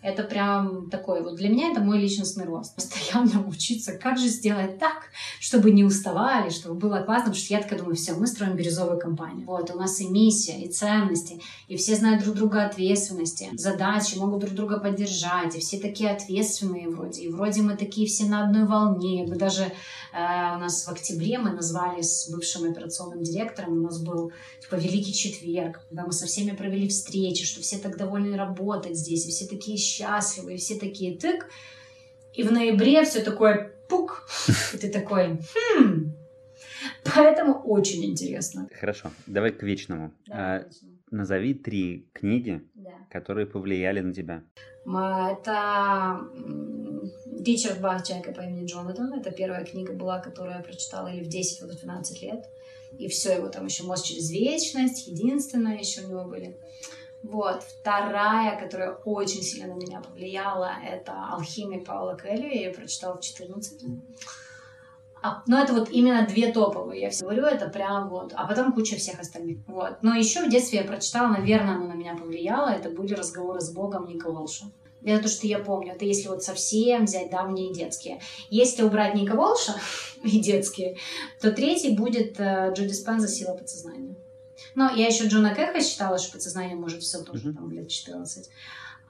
это прям такой вот для меня это мой личностный рост. Постоянно учиться, как же сделать так, чтобы не уставали, чтобы было классно, потому что я такая думаю, все, мы строим бирюзовую компанию. Вот, у нас и миссия, и ценности, и все знают друг друга ответственности, задачи, могут друг друга поддержать, и все такие ответственные вроде, и вроде мы такие все на одной волне, мы даже э, у нас в октябре мы назвали с бывшим операционным директором, у нас был типа Великий Четверг, когда мы со всеми провели встречи, что все так довольны работать здесь, и все такие счастливы, и все такие тык. И в ноябре все такое пук, и ты такой, хм, Поэтому очень интересно. Хорошо, давай к вечному. Да, а, назови три книги, да. которые повлияли на тебя. Это Ричард Бах «Человека по имени Джонатан». Это первая книга была, которую я прочитала или в 10, или в 12 лет. И все, его там еще «Мост через вечность», единственное еще у него были. Вот. Вторая, которая очень сильно на меня повлияла, это «Алхимия» Паула Кэлли. Я ее прочитала в 14. А, но это вот именно две топовые. Я все говорю, это прям вот. А потом куча всех остальных. Вот. Но еще в детстве я прочитала, наверное, оно на меня повлияло. Это были разговоры с Богом Ника Волша. Это то, что я помню. Это если вот совсем взять давние детские. Если убрать Ника Волша и детские, то третий будет э, Джо Диспенза «Сила подсознания». Но я еще Джона Кэха считала, что подсознание может все тоже, там, лет 14.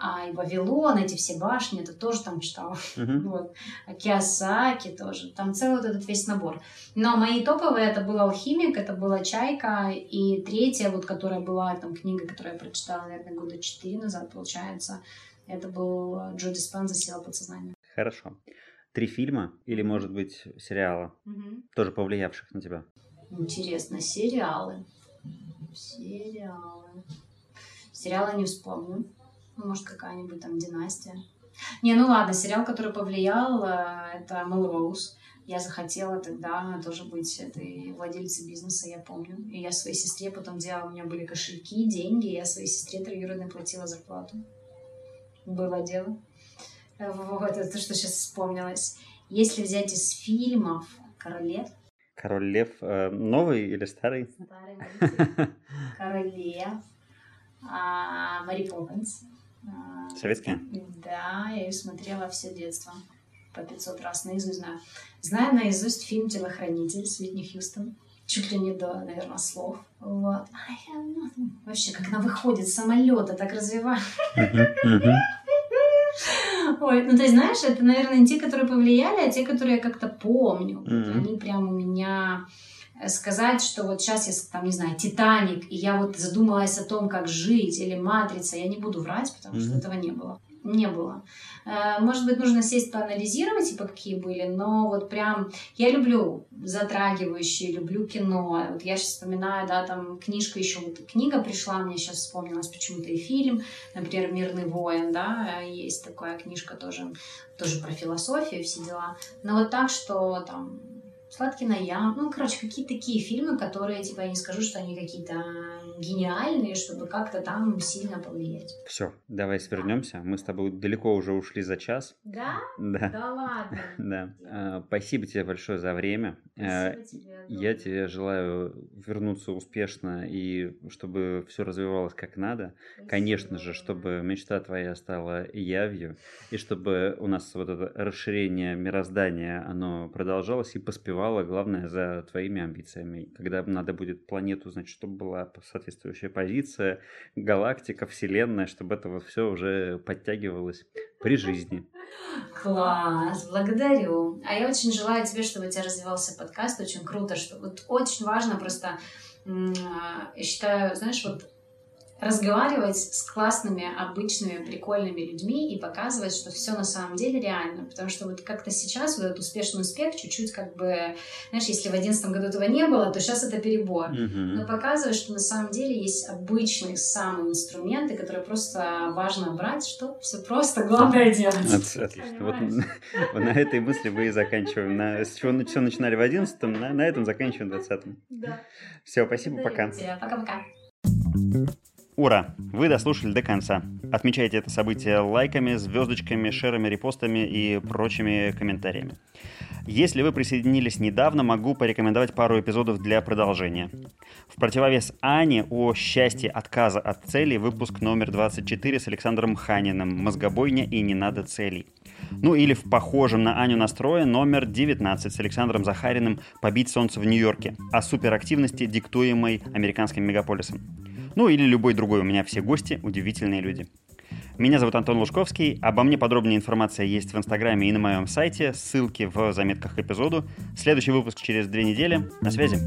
А и Вавилон, эти все башни, это тоже там читала. Uh-huh. Вот. А Киосаки тоже. Там целый вот этот весь набор. Но мои топовые, это был «Алхимик», это была «Чайка», и третья, вот, которая была, там, книга, которую я прочитала, наверное, года четыре назад, получается, это был Джо Диспенза «Сила подсознания». Хорошо. Три фильма или, может быть, сериала, uh-huh. тоже повлиявших на тебя? Интересно, сериалы. Сериалы. Сериалы не вспомню. Ну, может, какая-нибудь там династия. Не, ну ладно, сериал, который повлиял, э, это Мелроуз. Я захотела тогда тоже быть этой владельцей бизнеса, я помню. И я своей сестре потом делала, у меня были кошельки, деньги, и я своей сестре троюродной платила зарплату. Было дело. Вот, это то, что сейчас вспомнилось. Если взять из фильмов «Королев», Король Лев э, новый или старый? Старый Король Лев. А, Мари Поппинс. А, Советская? Да, я ее смотрела все детство. По 500 раз наизусть знаю. Знаю наизусть фильм «Телохранитель» с Витни Хьюстон. Чуть ли не до, наверное, слов. Вот. Вообще, как она выходит с самолета, так развивает. Ой, ну ты знаешь, это, наверное, не те, которые повлияли, а те, которые я как-то помню. Mm-hmm. Они прям у меня э, сказать, что вот сейчас я, там, не знаю, Титаник, и я вот задумалась о том, как жить, или Матрица, я не буду врать, потому mm-hmm. что этого не было. Не было. Э, может быть, нужно сесть поанализировать, типа, какие были, но вот прям я люблю затрагивающие, люблю кино. Вот я сейчас вспоминаю, да, там книжка еще, вот книга пришла, мне сейчас вспомнилась почему-то и фильм, например, «Мирный воин», да, есть такая книжка тоже, тоже про философию, все дела. Но вот так, что там Сладкий ноябрь. Ну, короче, какие-то такие фильмы, которые, типа, я не скажу, что они какие-то гениальные, чтобы как-то там сильно повлиять. Все, давай свернемся. Мы с тобой далеко уже ушли за час. Да? Да. Да ладно. Да. А, спасибо тебе большое за время. А, Спасибо тебе. Я тебе желаю вернуться успешно и чтобы все развивалось как надо. Конечно же, чтобы мечта твоя стала явью, и чтобы у нас вот это расширение мироздания, оно продолжалось и поспевало, главное, за твоими амбициями. Когда надо будет планету, значит, чтобы была соответствующая позиция, галактика, вселенная, чтобы это вот все уже подтягивалось при жизни. Класс, благодарю. А я очень желаю тебе, чтобы у тебя развивался подкаст. Очень круто, что вот очень важно просто, а, я считаю, знаешь, вот разговаривать с классными, обычными, прикольными людьми и показывать, что все на самом деле реально. Потому что вот как-то сейчас вот этот успешный успех чуть-чуть как бы, знаешь, если в одиннадцатом году этого не было, то сейчас это перебор. Мгм. Но показывает, что на самом деле есть обычные самые инструменты, которые просто важно брать, что все просто, главное делать. От- Отлично. Вот, Понимаешь? вот на этой мысли мы и заканчиваем. На, с чего все начинали в одиннадцатом, на, на этом заканчиваем в двадцатом. Да. Все, спасибо, пока. Пока-пока. Ура! Вы дослушали до конца. Отмечайте это событие лайками, звездочками, шерами, репостами и прочими комментариями. Если вы присоединились недавно, могу порекомендовать пару эпизодов для продолжения. В противовес Ане о счастье отказа от целей выпуск номер 24 с Александром Ханиным «Мозгобойня и не надо целей». Ну или в похожем на Аню настрое номер 19 с Александром Захариным «Побить солнце в Нью-Йорке» о суперактивности, диктуемой американским мегаполисом. Ну или любой другой, у меня все гости удивительные люди. Меня зовут Антон Лужковский. Обо мне подробная информация есть в Инстаграме и на моем сайте. Ссылки в заметках к эпизоду. Следующий выпуск через две недели. На связи.